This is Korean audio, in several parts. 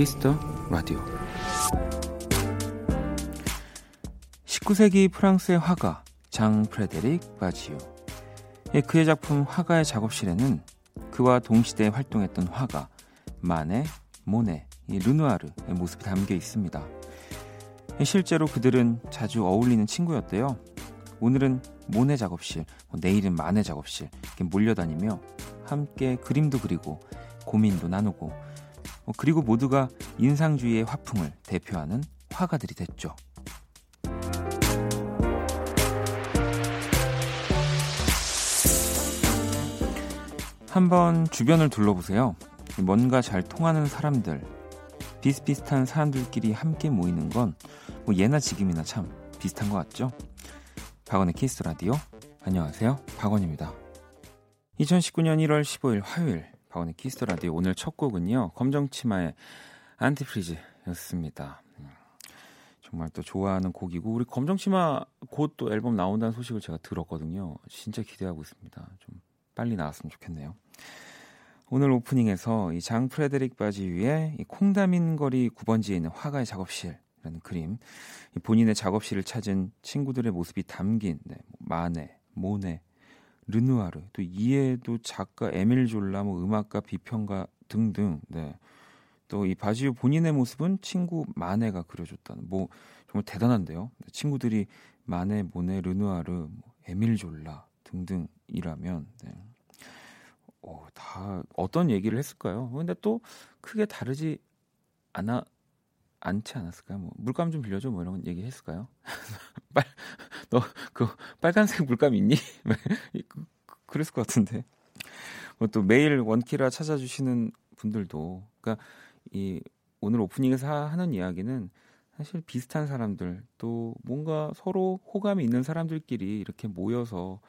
Kiss the Radio 19세기 프랑스의 화가 장 프레데릭 바지유 예, 그의 작품 화가의 작업실에는 그와 동시대에 활동했던 화가 마네, 모네, 르누아르의 모습이 담겨 있습니다. 예, 실제로 그들은 자주 어울리는 친구였대요. 오늘은 모네 작업실, 뭐 내일은 마네 작업실 몰려다니며 함께 그림도 그리고 고민도 나누고 뭐 그리고 모두가 인상주의의 화풍을 대표하는 화가들이 됐죠. 한번 주변을 둘러보세요. 뭔가 잘 통하는 사람들, 비슷비슷한 사람들끼리 함께 모이는 건 뭐 예나 지금이나 참 비슷한 것 같죠? 박원의 Kiss the Radio. 안녕하세요. 박원입니다. 2019년 1월 15일 화요일 박원의 Kiss the Radio 오늘 첫 곡은요. 검정치마의 Antifreeze였습니다. 음, 정말 또 좋아하는 곡이고 우리 검정치마 곧 또 앨범 나온다는 소식을 제가 들었거든요. 진짜 기대하고 있습니다. 좀 빨리 나왔으면 좋겠네요. 오늘 오프닝에서 이 장 프레데릭 바지유의 이 콩다민 거리 9번지에 있는 화가의 작업실이라는 그림, 본인의 작업실을 찾은 친구들의 모습이 담긴 네, 뭐 마네, 모네, 르누아르, 또 이에도 작가 에밀 졸라, 뭐 음악가, 비평가 등등. 네. 또 이 바지오 본인의 모습은 친구 마네가 그려줬다는 뭐 정말 대단한데요. 네, 친구들이 마네, 모네, 르누아르, 뭐 에밀 졸라 등등이라면 네. 어, 다 어떤 얘기를 했을까요? 근데 또 크게 다르지 않아 않지 않았을까요? 뭐 물감 좀 빌려줘 뭐 이런 얘기 했을까요? 빨, 너 그 빨간색 물감 있니? 그, 그랬을 것 같은데. 뭐 또 매일 원키라 찾아주시는 분들도, 그러니까 이 오늘 오프닝에서 하는 이야기는 사실 비슷한 사람들 또 뭔가 서로 호감이 있는 사람들끼리 이렇게 모여서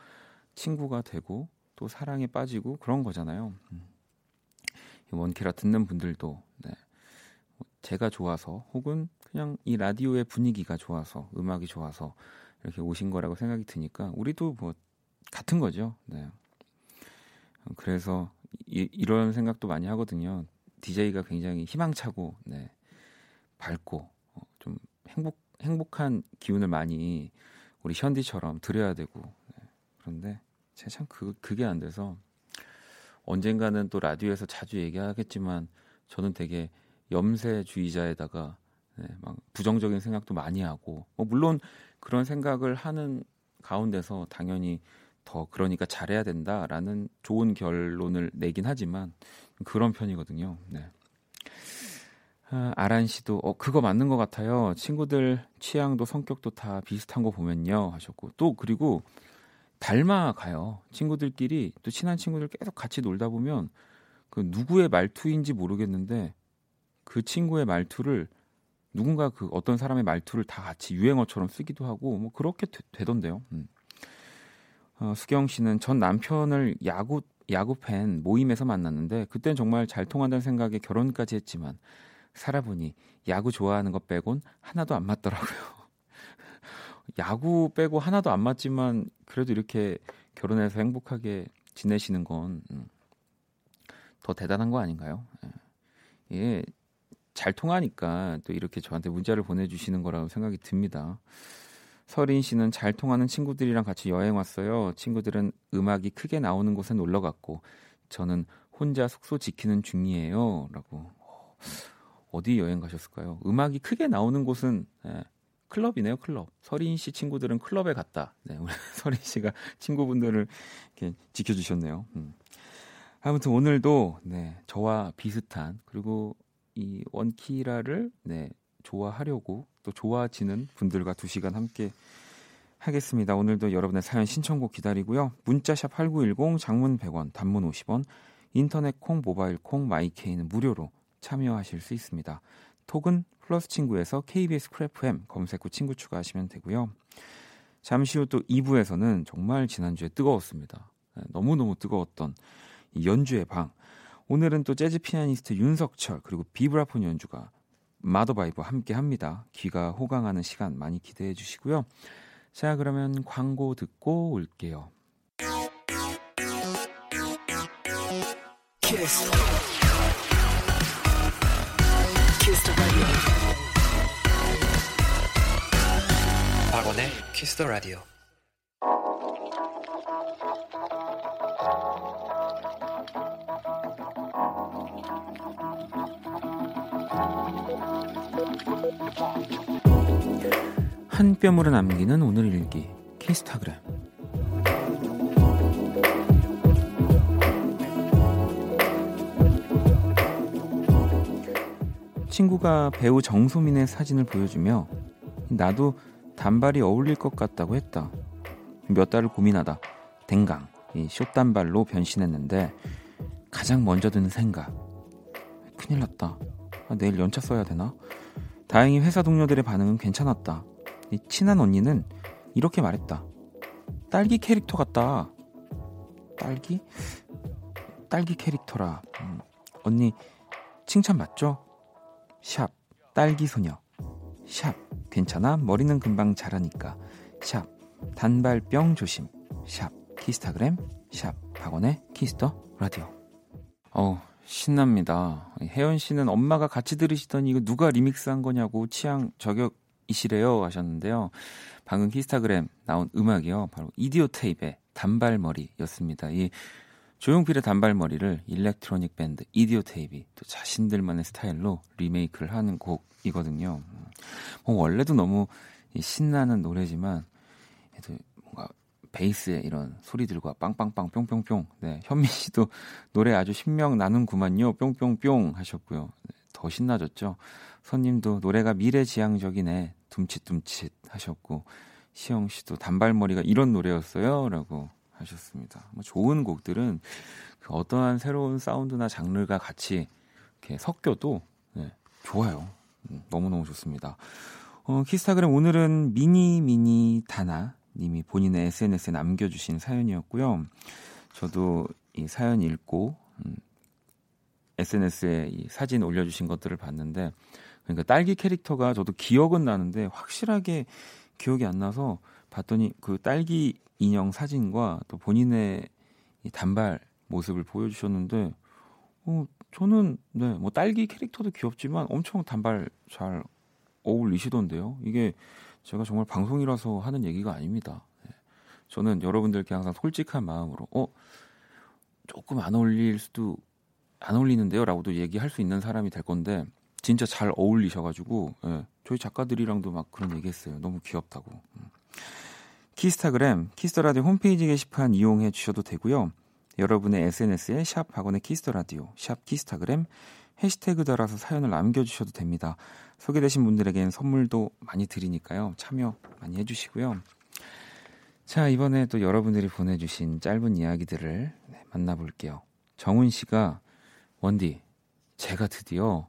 친구가 되고 또 사랑에 빠지고 그런 거잖아요. 음. 원키라 듣는 분들도 네. 뭐 제가 좋아서 혹은 그냥 이 라디오의 분위기가 좋아서 음악이 좋아서 이렇게 오신 거라고 생각이 드니까 우리도 뭐 같은 거죠. 네. 그래서 이, 이런 생각도 많이 하거든요. DJ가 굉장히 희망차고 네. 밝고 어, 좀 행복 행복한 기운을 많이 우리 현디처럼 드려야 되고 네. 그런데 제가 참 그, 그게 안 돼서 언젠가는 또 라디오에서 자주 얘기하겠지만 저는 되게 염세주의자에다가 네, 막 부정적인 생각도 많이 하고 뭐 물론 그런 생각을 하는 가운데서 당연히 더 그러니까 잘해야 된다라는 좋은 결론을 내긴 하지만 그런 편이거든요. 네. 아, 아란 씨도 어 그거 맞는 것 같아요. 친구들 취향도 성격도 다 비슷한 거 보면요 하셨고 또 그리고 닮아가요. 친구들끼리 또 친한 친구들 계속 같이 놀다 보면 그 누구의 말투인지 모르겠는데 그 친구의 말투를 누군가 그 어떤 사람의 말투를 다 같이 유행어처럼 쓰기도 하고 뭐 그렇게 되, 던데요 음. 어, 수경 씨는 전 남편을 야구 야구 팬 모임에서 만났는데 그땐 정말 잘 통한다는 생각에 결혼까지 했지만 살아보니 야구 좋아하는 것 빼곤 하나도 안 맞더라고요. 야구 빼고 하나도 안 맞지만 그래도 이렇게 결혼해서 행복하게 지내시는 건더 음, 대단한 거 아닌가요? 예. 예. 잘 통하니까 또 이렇게 저한테 문자를 보내주시는 거라고 생각이 듭니다. 서린 씨는 잘 통하는 친구들이랑 같이 여행 왔어요. 친구들은 음악이 크게 나오는 곳에 놀러 갔고 저는 혼자 숙소 지키는 중이에요. 라고. 어디 여행 가셨을까요? 음악이 크게 나오는 곳은 예, 클럽이네요, 클럽. 서린 씨 친구들은 클럽에 갔다. 네, 우리 서린 씨가 친구분들을 이렇게 지켜주셨네요. 음. 아무튼 오늘도 네, 저와 비슷한 그리고 이 원키라를 네, 좋아하려고 또 좋아지는 분들과 두 시간 함께 하겠습니다. 오늘도 여러분의 사연 신청곡 기다리고요. 문자샵 8910 장문 100원, 단문 50원, 인터넷 콩, 모바일 콩, 마이케이는 무료로 참여하실 수 있습니다. 톡은 플러스 친구에서 KBS Cool FM 검색 후 친구 추가하시면 되고요. 잠시 후 또 2부에서는 정말 지난주에 뜨거웠습니다. 네, 너무너무 뜨거웠던 연주의 방. 오늘은 또 재즈 피아니스트 윤석철 그리고 비브라폰 연주자 마더바이브와 함께 합니다. 귀가 호강하는 시간 많이 기대해 주시고요. 자, 그러면 광고 듣고 올게요. Kiss. Kiss the radio. 박원의 키스 더 라디오. 한 뼘으로 남기는 오늘 일기 키스타그램 친구가 배우 정소민의 사진을 보여주며 나도 단발이 어울릴 것 같다고 했다. 몇 달을 고민하다 댕강 이 숏단발로 변신했는데 가장 먼저 드는 생각 큰일 났다. 아, 내일 연차 써야 되나? 다행히 회사 동료들의 반응은 괜찮았다. 이 친한 언니는 이렇게 말했다. 딸기 캐릭터 같다. 딸기? 딸기 캐릭터라. 음, 언니 칭찬 맞죠? 샵 딸기 소녀. 샵 괜찮아 머리는 금방 자라니까. 샵 단발병 조심. 샵 키스타그램. 샵 박원의 Kiss the Radio. 어 신납니다. 혜연 씨는 엄마가 같이 들으시더니 이거 누가 리믹스한 거냐고 취향 저격이시래요 하셨는데요. 방금 키스타그램 나온 음악이요. 바로 이디오테잎의 단발머리였습니다. 이 조용필의 단발머리를 일렉트로닉 밴드 이디오테잎 또 자신들만의 스타일로 리메이크를 하는 곡이거든요. 뭐 원래도 너무 신나는 노래지만 베이스의 이런 소리들과 빵빵빵 뿅뿅뿅. 네, 현미 씨도 노래 아주 신명 나는구만요. 뿅뿅뿅 하셨고요. 네, 더 신나졌죠. 손님도 노래가 미래지향적이네. 둠칫둠칫 하셨고 시영 씨도 단발머리가 이런 노래였어요라고 하셨습니다. 뭐 좋은 곡들은 그 어떠한 새로운 사운드나 장르가 같이 이렇게 섞여도 네, 좋아요. 음, 너무너무 좋습니다. 어, 키스타그램 오늘은 미니 미니 다나 님이 본인의 SNS에 남겨주신 사연이었고요. 저도 이 사연 읽고 음, SNS에 이 사진 올려주신 것들을 봤는데 그러니까 딸기 캐릭터가 저도 기억은 나는데 확실하게 기억이 안 나서 봤더니 그 딸기 인형 사진과 또 본인의 이 단발 모습을 보여주셨는데 어, 저는 네, 뭐 딸기 캐릭터도 귀엽지만 엄청 단발 잘 어울리시던데요. 이게 제가 정말 방송이라서 하는 얘기가 아닙니다. 네. 저는 여러분들께 항상 솔직한 마음으로 어 조금 안 어울릴 수도 안 어울리는데요라고도 얘기할 수 있는 사람이 될 건데 진짜 잘 어울리셔가지고 예, 저희 작가들이랑도 막 그런 얘기했어요. 너무 귀엽다고. 음. 키스타그램 키스터라디오 홈페이지 게시판 이용해 주셔도 되고요. 여러분의 SNS에 샵 박원의 키스터라디오 샵 키스타그램 해시태그 달아서 사연을 남겨주셔도 됩니다. 소개되신 분들에겐 선물도 많이 드리니까요. 참여 많이 해주시고요. 자, 이번에 또 여러분들이 보내주신 짧은 이야기들을 네, 만나볼게요. 정훈 씨가 원디, 제가 드디어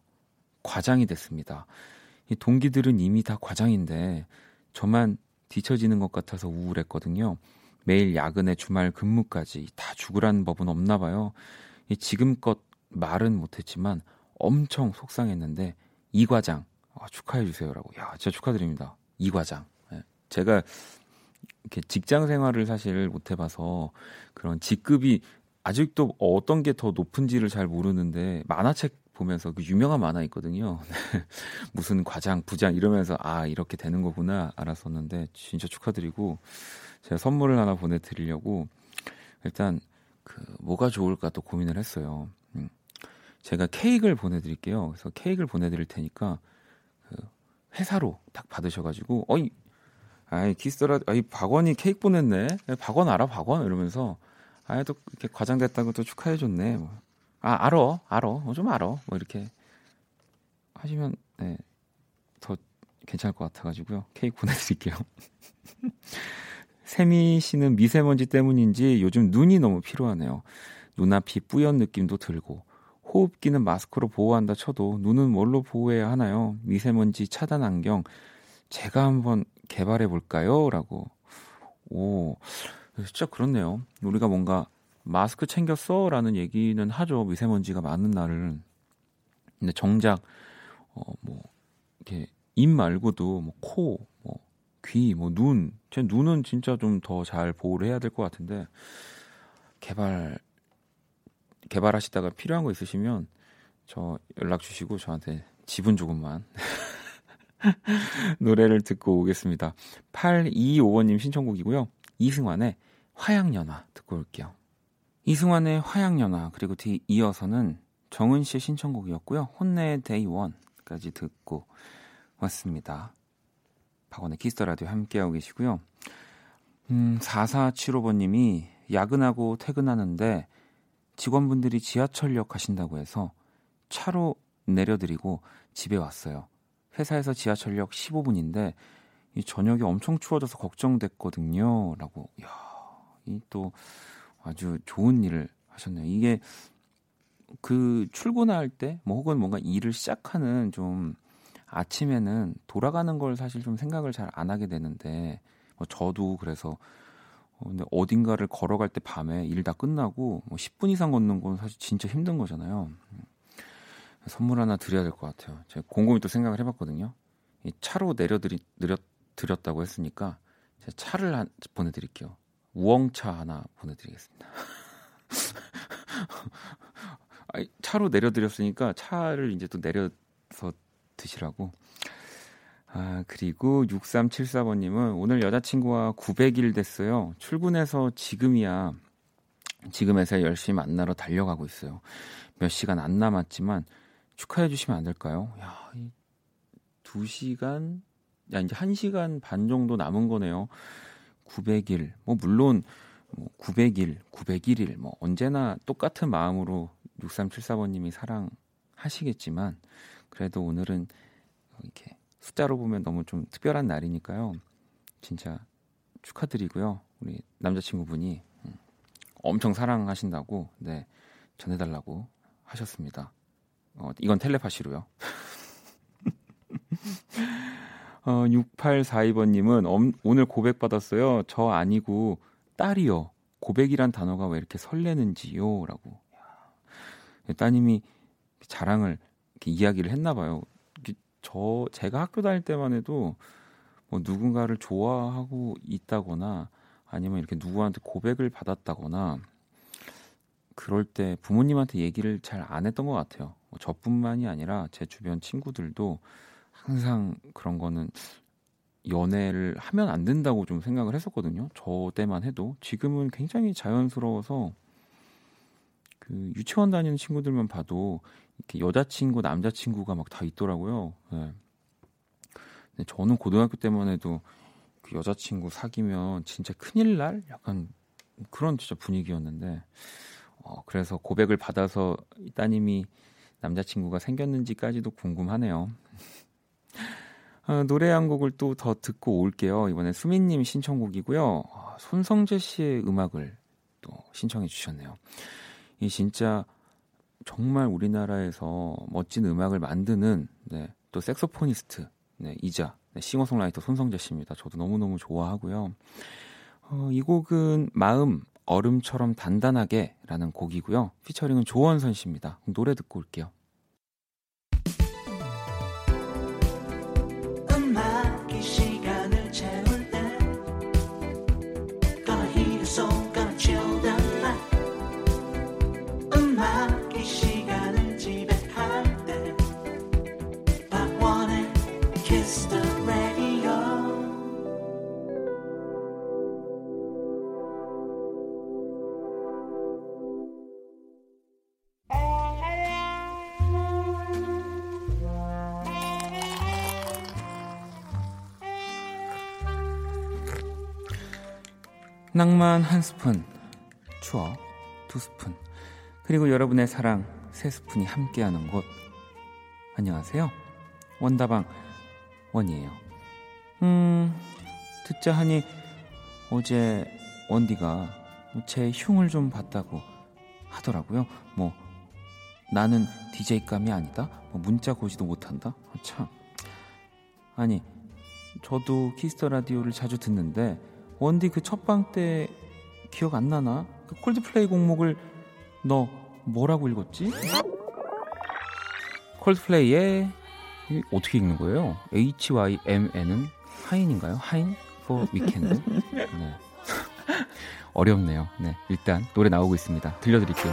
과장이 됐습니다. 이 동기들은 이미 다 과장인데 저만 뒤처지는 것 같아서 우울했거든요. 매일 야근에 주말 근무까지 다 죽으라는 법은 없나 봐요. 이 지금껏 말은 못했지만 엄청 속상했는데 이 과장 아, 축하해 주세요라고. 야, 진짜 축하드립니다. 이 과장. 네. 제가 이렇게 직장 생활을 사실 못 해봐서 그런 직급이 아직도 어떤 게 더 높은지를 잘 모르는데 만화책 보면서 그 유명한 만화 있거든요. 무슨 과장, 부장 이러면서 아 이렇게 되는 거구나 알았었는데 진짜 축하드리고 제가 선물을 하나 보내드리려고 일단 그 뭐가 좋을까 또 고민을 했어요. 음. 제가 케이크를 보내드릴게요. 그래서 케이크를 보내드릴 테니까 그 회사로 딱 받으셔가지고 어이 아이 키스라 아이 박원이 케이크 보냈네. 박원 알아 박원 이러면서 아이 또 이렇게 과장됐다고 또 축하해줬네. 뭐. 아 알어 알어 어, 좀 알어 뭐 이렇게 하시면 네, 더 괜찮을 것 같아가지고요 케이크 보내드릴게요. 세미 씨는 미세먼지 때문인지 요즘 눈이 너무 필요하네요. 눈앞이 뿌연 느낌도 들고 호흡기는 마스크로 보호한다 쳐도 눈은 뭘로 보호해야 하나요? 미세먼지 차단 안경 제가 한번 개발해 볼까요? 라고. 오, 진짜 그렇네요. 우리가 뭔가 마스크 챙겼어? 라는 얘기는 하죠. 미세먼지가 많은 날은. 근데 정작, 어, 뭐, 이렇게 입 말고도 뭐 코, 뭐 귀, 뭐 눈, 제 눈은 진짜 좀 더 잘 보호를 해야 될 것 같은데 개발 개발하시다가 필요한 거 있으시면 저 연락 주시고 저한테 지분 조금만 노래를 듣고 오겠습니다. 8255님 신청곡이고요. 이승환의 화양연화 듣고 올게요. 이승환의 화양연화 그리고 뒤 이어서는 정은 씨의 신청곡이었고요. HONNE의 Day 1까지 듣고 왔습니다. 박원의 Kiss the Radio 함께하고 계시고요. 음, 4475번님이 야근하고 퇴근하는데 직원분들이 지하철역 가신다고 해서 차로 내려드리고 집에 왔어요. 회사에서 지하철역 15분인데 이 저녁이 엄청 추워져서 걱정됐거든요. 라고. 야, 이 또 아주 좋은 일을 하셨네요. 이게 그 출근할 때, 뭐 혹은 뭔가 일을 시작하는 좀 아침에는 돌아가는 걸 사실 좀 생각을 잘 안 하게 되는데, 뭐 저도 그래서 어, 근데 어딘가를 걸어갈 때 밤에 일 다 끝나고 뭐 10분 이상 걷는 건 사실 진짜 힘든 거잖아요. 선물 하나 드려야 될 것 같아요. 제가 곰곰이 또 생각을 해봤거든요. 이 차로 내려드리 드렸, 드렸다고 했으니까 제가 차를 한, 보내드릴게요. 우엉차 하나 보내드리겠습니다. 차로 내려드렸으니까 차를 이제 또 내려서 드시라고. 아, 그리고 6374번님은 오늘 여자친구와 900일 됐어요. 출근해서 지금이야. 지금에서 열심히 만나러 달려가고 있어요. 몇 시간 안 남았지만 축하해 주시면 안 될까요? 야, 이 2시간, 야, 이제 1시간 반 정도 남은 거네요. 900일. 뭐, 물론, 뭐 900일, 901일, 뭐, 언제나 똑같은 마음으로 6374번님이 사랑하시겠지만, 그래도 오늘은 이렇게 숫자로 보면 너무 좀 특별한 날이니까요. 진짜 축하드리고요. 우리 남자친구분이 음, 엄청 사랑하신다고, 네, 전해달라고 하셨습니다. 어, 이건 텔레파시로요. 어, 6842번님은 엄, 오늘 고백 받았어요. 저 아니고 딸이요. 고백이란 단어가 왜 이렇게 설레는지요? 라고. 따님이 자랑을 이야기를 했나 봐요. 저 제가 학교 다닐 때만 해도 뭐 누군가를 좋아하고 있다거나 아니면 이렇게 누구한테 고백을 받았다거나 그럴 때 부모님한테 얘기를 잘 안 했던 것 같아요. 뭐 저뿐만이 아니라 제 주변 친구들도 항상 그런 거는 연애를 하면 안 된다고 좀 생각을 했었거든요. 저 때만 해도 지금은 굉장히 자연스러워서 그 유치원 다니는 친구들만 봐도 이렇게 여자친구, 남자친구가 막 다 있더라고요. 네. 근데 저는 고등학교 때만 해도 그 여자친구 사귀면 진짜 큰일 날 약간 그런 진짜 분위기였는데 어, 그래서 고백을 받아서 따님이 남자친구가 생겼는지까지도 궁금하네요. 어, 노래 한 곡을 또 더 듣고 올게요. 이번엔 수민님 신청곡이고요. 어, 손성재 씨의 음악을 또 신청해 주셨네요. 이 진짜 정말 우리나라에서 멋진 음악을 만드는 네, 또 색소포니스트 네, 이자 네, 싱어송라이터 손성재 씨입니다. 저도 너무너무 좋아하고요. 어, 이 곡은 마음 얼음처럼 단단하게라는 곡이고요. 피처링은 조원선 씨입니다. 노래 듣고 올게요. 낭만 한 스푼, 추억 두 스푼, 그리고 여러분의 사랑 세 스푼이 함께하는 곳. 안녕하세요. 원다방 원이에요. 음, 듣자 하니 어제 원디가 제 흉을 좀 봤다고 하더라고요. 뭐 나는 DJ감이 아니다. 뭐 문자 고지도 못한다. 어, 참. 아니 저도 Kiss the Radio를 자주 듣는데 원디 그 첫 방 때 기억 안 나나? 그 콜드플레이 곡목을 너 뭐라고 읽었지? 콜드플레이의 어떻게 읽는 거예요? H-Y-M-N은 하인인가요? 하인? for weekend? 네. 어렵네요. 네. 일단 노래 나오고 있습니다. 들려드릴게요.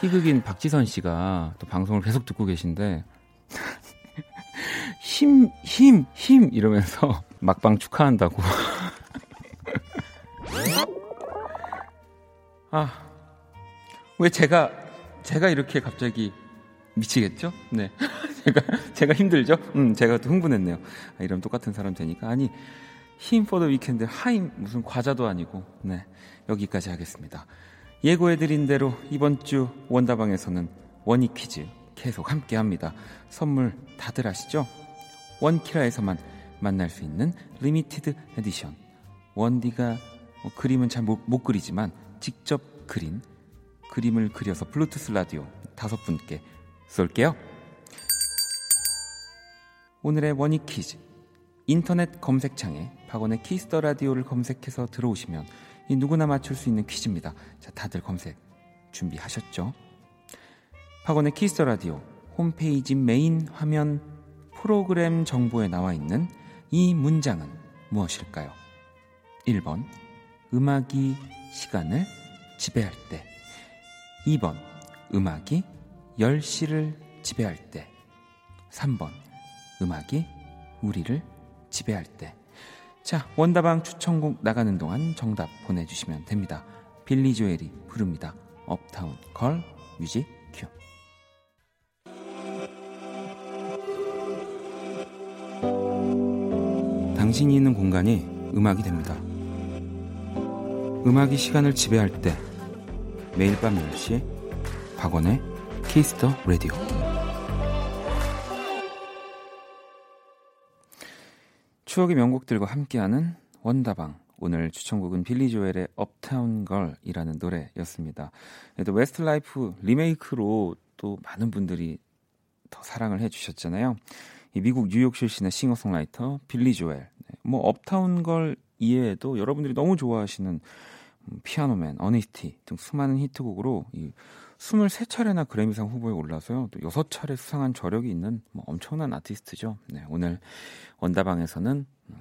희극인 박지선 씨가 또 방송을 계속 듣고 계신데 힘, 힘, 힘 이러면서 막방 축하한다고. 아, 왜 제가, 제가 이렇게 갑자기 미치겠죠? 네. 제가, 제가 힘들죠? 음, 제가 또 흥분했네요. 아, 이러면 똑같은 사람 되니까. 아니, 힘 포더 위켄드, 하임, 무슨 과자도 아니고, 네. 여기까지 하겠습니다. 예고해드린 대로 이번 주 원다방에서는 원이 퀴즈 계속 함께 합니다. 선물 다들 아시죠? 원키라에서만 만날 수 있는 limited edition. 원디가 뭐 그림은 잘못 그리지만 직접 그린 그림을 그려서 블루투스 라디오 다섯 분께 쏠게요. 오늘의 원이 퀴즈. 인터넷 검색창에 박원의 Kiss the Radio를 검색해서 들어오시면 이 누구나 맞출 수 있는 퀴즈입니다. 자, 다들 검색 준비하셨죠? 박원의 Kiss the Radio 홈페이지 메인 화면 프로그램 정보에 나와 있는 이 문장은 무엇일까요? 1번 음악이 시간을 지배할 때 2번 음악이 10시를 지배할 때 3번 음악이 우리를 지배할 때 자, 원다방 추천곡 나가는 동안 정답 보내주시면 됩니다. 빌리 조엘이 부릅니다. 업타운 걸 뮤직 당신이 있는 공간이 음악이 됩니다. 음악이 시간을 지배할 때 매일 밤 10시 박원의 키스터 라디오 추억의 명곡들과 함께하는 원다방 오늘 추천곡은 빌리 조엘의 Uptown Girl이라는 노래였습니다. 또 웨스트 라이프 리메이크로 또 많은 분들이 더 사랑을 해주셨잖아요. 미국 뉴욕 출신의 싱어송라이터 빌리 조엘. 네, 뭐 Uptown Girl 이외에도 여러분들이 너무 좋아하시는 음, 피아노맨, 어니스티 등 수많은 히트곡으로 이 23차례나 그래미상 후보에 올라서요. 또 6차례 수상한 저력이 있는 뭐 엄청난 아티스트죠. 네, 오늘 원다방에서는 음,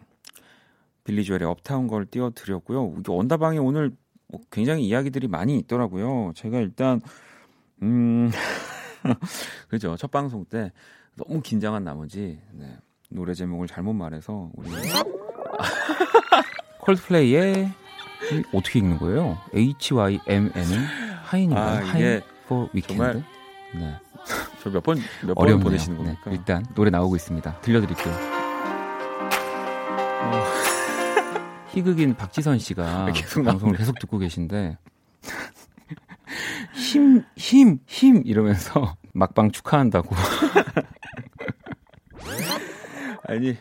빌리 조엘의 업타운 걸 띄워드렸고요. 원다방에 오늘 뭐 굉장히 이야기들이 많이 있더라고요. 제가 일단 음 그죠 첫 방송 때 너무 긴장한 나머지 네, 노래 제목을 잘못 말해서 우리 콜드플레이의 어떻게 읽는 거예요? H Y M N은 하인인가요? 아, 하인 for weekend. 네. 저 몇 번 몇 번 보내시는 네, 겁니까? 네, 일단 노래 나오고 있습니다. 들려드릴게요. 어, 희극인 박지선 씨가 아, 계속 방송을 계속 듣고 계신데 힘, 힘, 힘 이러면서 막방 축하한다고. 아니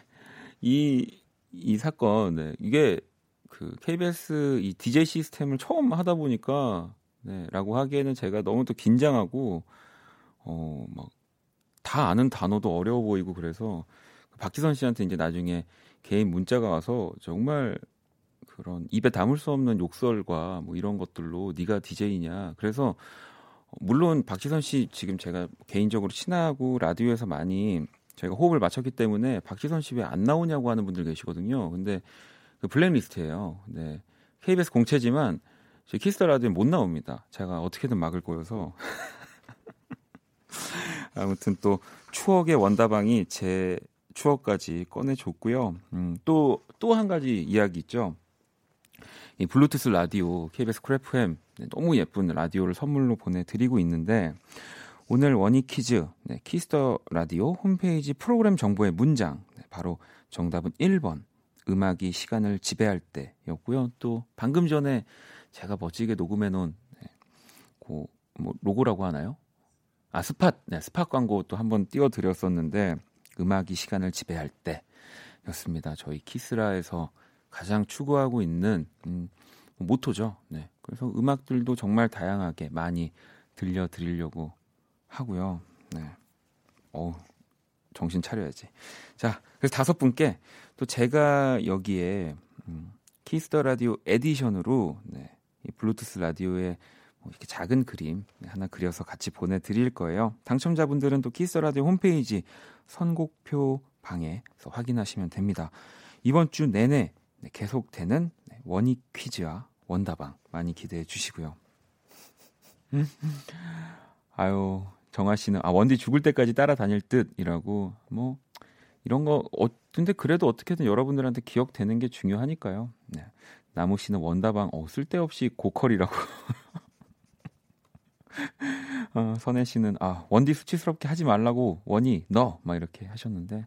이 이 사건 네, 이게 그 KBS 이 DJ 시스템을 처음 하다 보니까 네라고 하기에는 제가 너무 또 긴장하고 어막 다 아는 단어도 어려워 보이고 그래서 박지선 씨한테 이제 나중에 개인 문자가 와서 정말 그런 입에 담을 수 없는 욕설과 뭐 이런 것들로 네가 DJ냐. 그래서 물론 박지선 씨 지금 제가 개인적으로 친하고 라디오에서 많이 저희가 호흡을 맞췄기 때문에 박지선 씨 왜 안 나오냐고 하는 분들 계시거든요. 근데 그 블랙리스트예요. 네. KBS 공채지만 저희 Kiss the Radio에 못 나옵니다. 제가 어떻게든 막을 거여서. 아무튼 또 추억의 원다방이 제 추억까지 꺼내줬고요. 음, 또, 또 한 가지 이야기 있죠. 이 블루투스 라디오, KBS Cool FM, 네, 너무 예쁜 라디오를 선물로 보내드리고 있는데, 오늘 원이 퀴즈, 네, Kiss the Radio 홈페이지 프로그램 정보의 문장, 네, 바로 정답은 1번, 음악이 시간을 지배할 때였고요. 또 방금 전에 제가 멋지게 녹음해 놓은 네, 그, 뭐 로고라고 하나요? 아 스팟, 네, 스팟 광고 또 한번 띄워드렸었는데 음악이 시간을 지배할 때였습니다. 저희 키스라에서 가장 추구하고 있는 음, 모토죠. 네. 그래서 음악들도 정말 다양하게 많이 들려드리려고 하고요. 네. 어우, 정신 차려야지. 자, 그래서 다섯 분께 또 제가 여기에 음, Kiss the Radio edition으로 네, 이 블루투스 라디오에 뭐 이렇게 작은 그림 네, 하나 그려서 같이 보내드릴 거예요. 당첨자분들은 또 Kiss the Radio 홈페이지 선곡표 방에서 확인하시면 됩니다. 이번 주 내내 네, 계속되는 네, 원익 퀴즈와 원다방 많이 기대해 주시고요. 아유, 정아 씨는 아 원디 죽을 때까지 따라다닐 듯이라고 뭐 이런 거 어, 근데 그래도 어떻게든 여러분들한테 기억되는 게 중요하니까요. 네. 나무 씨는 원다방 어 쓸데없이 고컬이라고. 어, 선혜 씨는 아 원디 수치스럽게 하지 말라고 원이 너 막 이렇게 하셨는데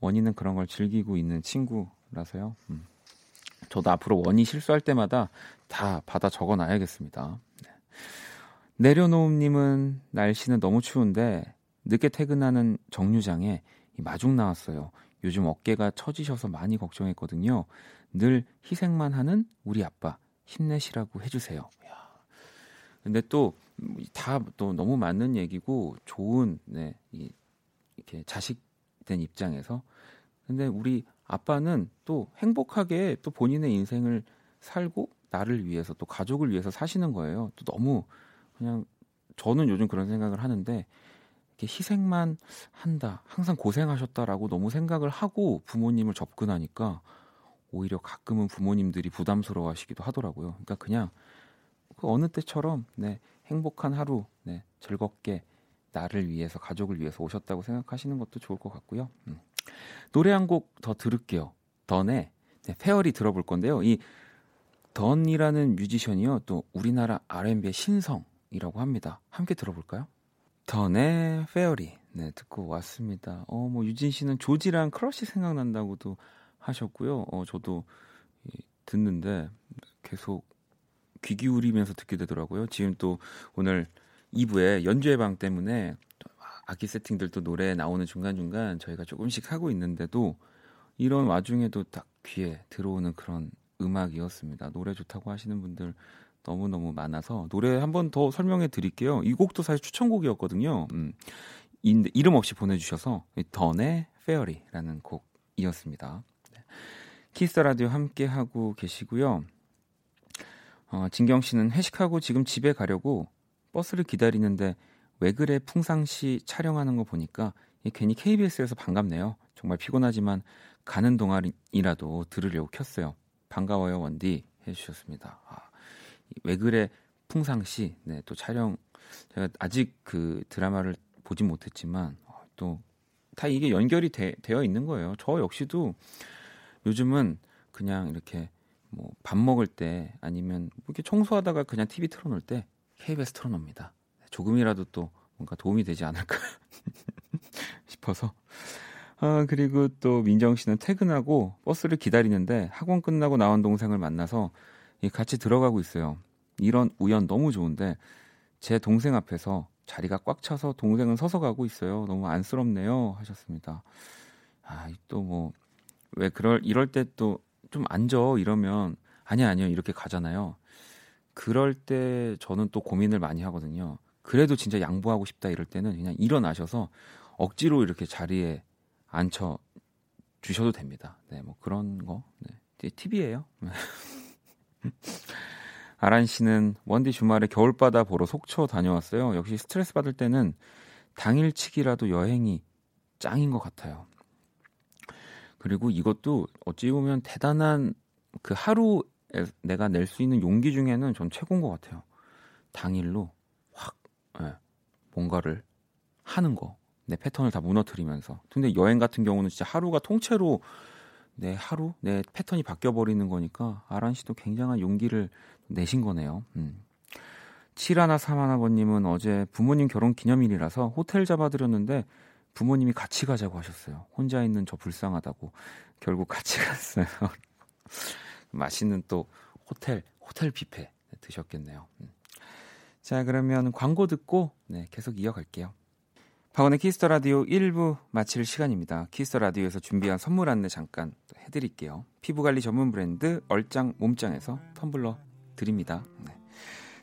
원이는 그런 걸 즐기고 있는 친구라서요. 음. 저도 앞으로 원이 실수할 때마다 다 받아 적어놔야겠습니다. 네. 내려놓음님은 날씨는 너무 추운데 늦게 퇴근하는 정류장에 마중 나왔어요. 요즘 어깨가 처지셔서 많이 걱정했거든요. 늘 희생만 하는 우리 아빠 힘내시라고 해주세요. 야. 근데 또 다 또 너무 맞는 얘기고 좋은 네, 이, 이렇게 자식된 입장에서 근데 우리 아빠는 또 행복하게 또 본인의 인생을 살고 나를 위해서 또 가족을 위해서 사시는 거예요. 또 너무 그냥 저는 요즘 그런 생각을 하는데 이렇게 희생만 한다, 항상 고생하셨다라고 너무 생각을 하고 부모님을 접근하니까 오히려 가끔은 부모님들이 부담스러워하시기도 하더라고요. 그러니까 그냥 그 어느 때처럼 네, 행복한 하루, 네, 즐겁게 나를 위해서 가족을 위해서 오셨다고 생각하시는 것도 좋을 것 같고요. 음. 노래 한 곡 더 들을게요. 던의 네, Fairy 들어볼 건데요. 이 던이라는 뮤지션이요. 또 우리나라 R&B의 신성 이라고 합니다. 함께 들어볼까요? 던의 Fairy 네, 듣고 왔습니다. 어, 뭐 유진 씨는 조지랑 크러쉬 생각난다고도 하셨고요. 어, 저도 이, 듣는데 계속 귀 기울이면서 듣게 되더라고요. 지금 또 오늘 2부에 연주회 방 때문에 악기 세팅들도 노래 나오는 중간중간 저희가 조금씩 하고 있는데도 이런 와중에도 딱 귀에 들어오는 그런 음악이었습니다. 노래 좋다고 하시는 분들 너무너무 많아서 노래 한 번 더 설명해 드릴게요. 이 곡도 사실 추천곡이었거든요. 음, 이름 없이 보내주셔서 던의 Fairy라는 곡이었습니다. 네. Kiss Radio 함께 하고 계시고요. 어, 진경 씨는 회식하고 지금 집에 가려고 버스를 기다리는데 왜 그래 풍상시 촬영하는 거 보니까 괜히 KBS에서 반갑네요. 정말 피곤하지만 가는 동안이라도 들으려고 켰어요. 반가워요 원디 해주셨습니다. 아, 왜 그래 풍상시 네, 또 촬영 제가 아직 그 드라마를 보진 못했지만 어, 또다 이게 연결이 되, 되어 있는 거예요. 저 역시도 요즘은 그냥 이렇게 뭐 밥 먹을 때 아니면 뭐 이렇게 청소하다가 그냥 TV 틀어놓을 때 KBS 틀어놓습니다. 조금이라도 또 뭔가 도움이 되지 않을까 싶어서. 아, 그리고 또 민정 씨는 퇴근하고 버스를 기다리는데 학원 끝나고 나온 동생을 만나서 같이 들어가고 있어요. 이런 우연 너무 좋은데 제 동생 앞에서 자리가 꽉 차서 동생은 서서 가고 있어요. 너무 안쓰럽네요. 하셨습니다. 아, 또 뭐, 왜 그럴, 이럴 때 또 좀 앉아 이러면 아니야, 아니요. 이렇게 가잖아요. 그럴 때 저는 또 고민을 많이 하거든요. 그래도 진짜 양보하고 싶다 이럴 때는 그냥 일어나셔서 억지로 이렇게 자리에 앉혀 주셔도 됩니다. 네, 뭐 그런 거. 네. 팁이에요. 아란 씨는 원디 주말에 겨울바다 보러 속초 다녀왔어요. 역시 스트레스 받을 때는 당일치기라도 여행이 짱인 것 같아요. 그리고 이것도 어찌 보면 대단한 그 하루 내가 낼 수 있는 용기 중에는 전 최고인 것 같아요. 당일로 확 네, 뭔가를 하는 거. 내 패턴을 다 무너뜨리면서. 근데 여행 같은 경우는 진짜 하루가 통째로 내 하루 내 패턴이 바뀌어 버리는 거니까 아란 씨도 굉장한 용기를 내신 거네요. 음. 7하나 3하나번님은 어제 부모님 결혼 기념일이라서 호텔 잡아드렸는데 부모님이 같이 가자고 하셨어요. 혼자 있는 저 불쌍하다고 결국 같이 갔어요. 맛있는 또 호텔 호텔 뷔페 드셨겠네요. 음. 자 그러면 광고 듣고 네, 계속 이어갈게요. 박원의 Kiss the Radio 1부 마칠 시간입니다. Kiss the Radio에서 준비한 선물 안내 잠깐 해드릴게요. 피부관리 전문 브랜드 얼짱 몸짱에서 텀블러 드립니다. 네.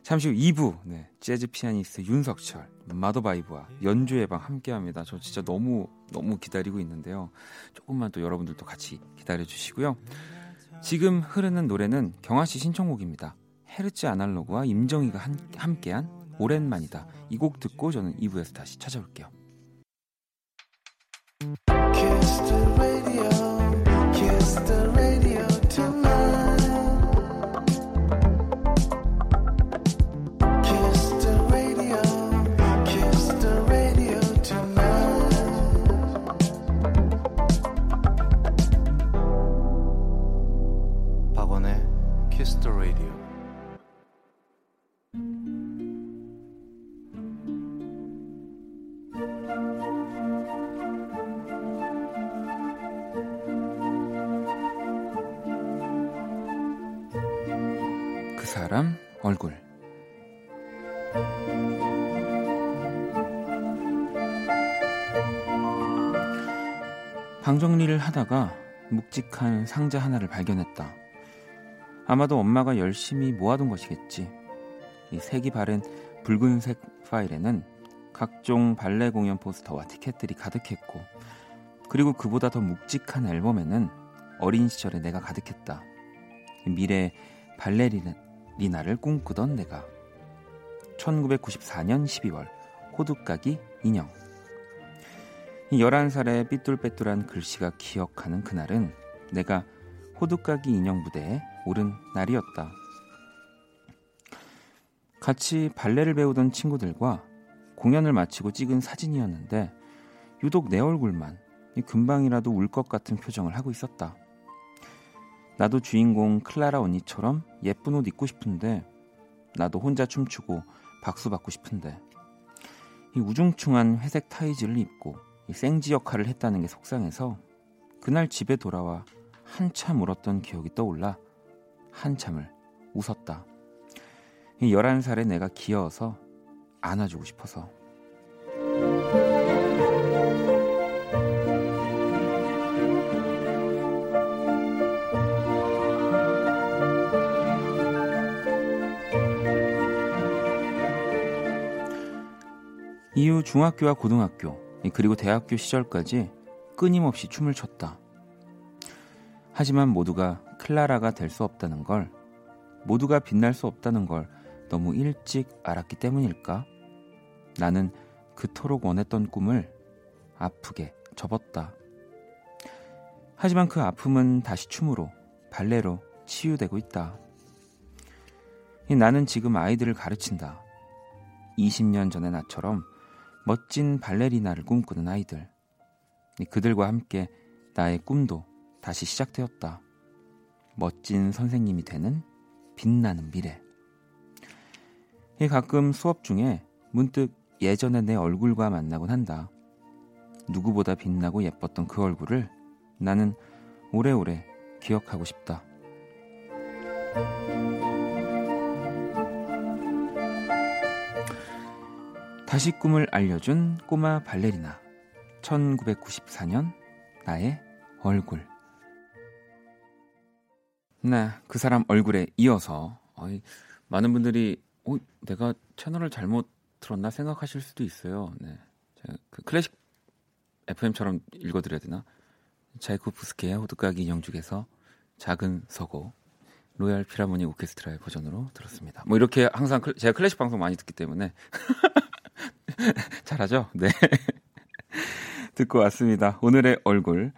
잠시 후 2부 네, 재즈 피아니스트 윤석철 마더바이브와 연주의 방 함께합니다. 저 진짜 너무 너무 기다리고 있는데요. 조금만 또 여러분들도 같이 기다려 주시고요. 지금 흐르는 노래는 경아 씨 신청곡입니다. 헤르츠 아날로그와 임정희가 한, 함께한 오랜만이다. 이 곡 듣고 저는 2부에서 다시 찾아올게요. 하다가 묵직한 상자 하나를 발견했다. 아마도 엄마가 열심히 모아둔 것이겠지. 이 색이 바른 붉은색 파일에는 각종 발레 공연 포스터와 티켓들이 가득했고, 그리고 그보다 더 묵직한 앨범에는 어린 시절의 내가 가득했다. 미래 발레리나를 꿈꾸던 내가. 1994년 12월 호두까기 인형. 11살의 삐뚤빼뚤한 글씨가 기억하는 그날은 내가 호두까기 인형 무대에 오른 날이었다. 같이 발레를 배우던 친구들과 공연을 마치고 찍은 사진이었는데 유독 내 얼굴만 금방이라도 울 것 같은 표정을 하고 있었다. 나도 주인공 클라라 언니처럼 예쁜 옷 입고 싶은데 나도 혼자 춤추고 박수 받고 싶은데 이 우중충한 회색 타이즈를 입고 이 생지 역할을 했다는 게 속상해서 그날 집에 돌아와 한참 울었던 기억이 떠올라 한참을 웃었다. 이 11살의 내가 귀여워서 안아주고 싶어서 이후 중학교와 고등학교 그리고 대학교 시절까지 끊임없이 춤을 췄다. 하지만 모두가 클라라가 될 수 없다는 걸, 모두가 빛날 수 없다는 걸 너무 일찍 알았기 때문일까? 나는 그토록 원했던 꿈을 아프게 접었다. 하지만 그 아픔은 다시 춤으로, 발레로 치유되고 있다. 나는 지금 아이들을 가르친다. 20년 전의 나처럼 멋진 발레리나를 꿈꾸는 아이들. 그들과 함께 나의 꿈도 다시 시작되었다. 멋진 선생님이 되는 빛나는 미래. 가끔 수업 중에 문득 예전에 내 얼굴과 만나곤 한다. 누구보다 빛나고 예뻤던 그 얼굴을 나는 오래오래 기억하고 싶다. 다시 꿈을 알려준 꼬마 발레리나 1994년 나의 얼굴 네, 그 사람 얼굴에 이어서 어이, 많은 분들이 어, 내가 채널을 잘못 들었나 생각하실 수도 있어요. 네, 제가 그 클래식 FM처럼 읽어드려야 되나? 자이코프스키의 호두까기 인형 중에서 작은 서고 로얄 피라모니 오케스트라의 버전으로 들었습니다. 뭐 이렇게 항상 클, 제가 클래식 방송 많이 듣기 때문에 잘하죠? 네. 듣고 왔습니다. 오늘의 얼굴.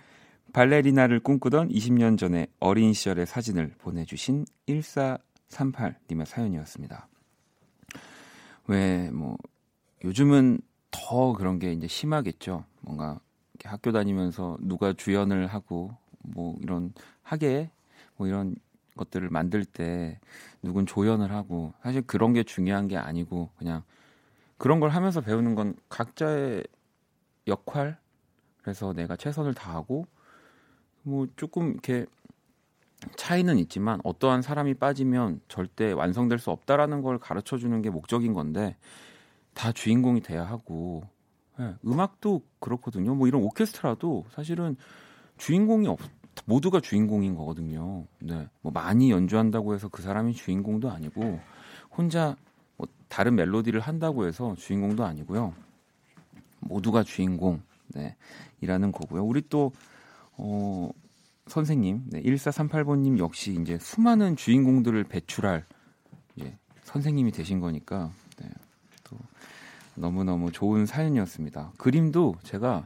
발레리나를 꿈꾸던 20년 전의 어린 시절의 사진을 보내주신 1438님의 사연이었습니다. 왜, 뭐, 요즘은 더 그런 게 이제 심하겠죠. 뭔가 학교 다니면서 누가 주연을 하고, 뭐, 이런 하게, 뭐, 이런 것들을 만들 때 누군 조연을 하고, 사실 그런 게 중요한 게 아니고, 그냥 그런 걸 하면서 배우는 건 각자의 역할 그래서 내가 최선을 다하고 뭐 조금 이렇게 차이는 있지만 어떠한 사람이 빠지면 절대 완성될 수 없다라는 걸 가르쳐 주는 게 목적인 건데 다 주인공이 돼야 하고 네, 음악도 그렇거든요. 뭐 이런 오케스트라도 사실은 주인공이 없 모두가 주인공인 거거든요. 네. 뭐 많이 연주한다고 해서 그 사람이 주인공도 아니고 혼자 뭐 다른 멜로디를 한다고 해서 주인공도 아니고요. 모두가 주인공 네, 이라는 거고요. 우리 또 어, 선생님 네, 1438번님 역시 이제 수많은 주인공들을 배출할 예, 선생님이 되신 거니까 네, 또 너무너무 좋은 사연이었습니다. 그림도 제가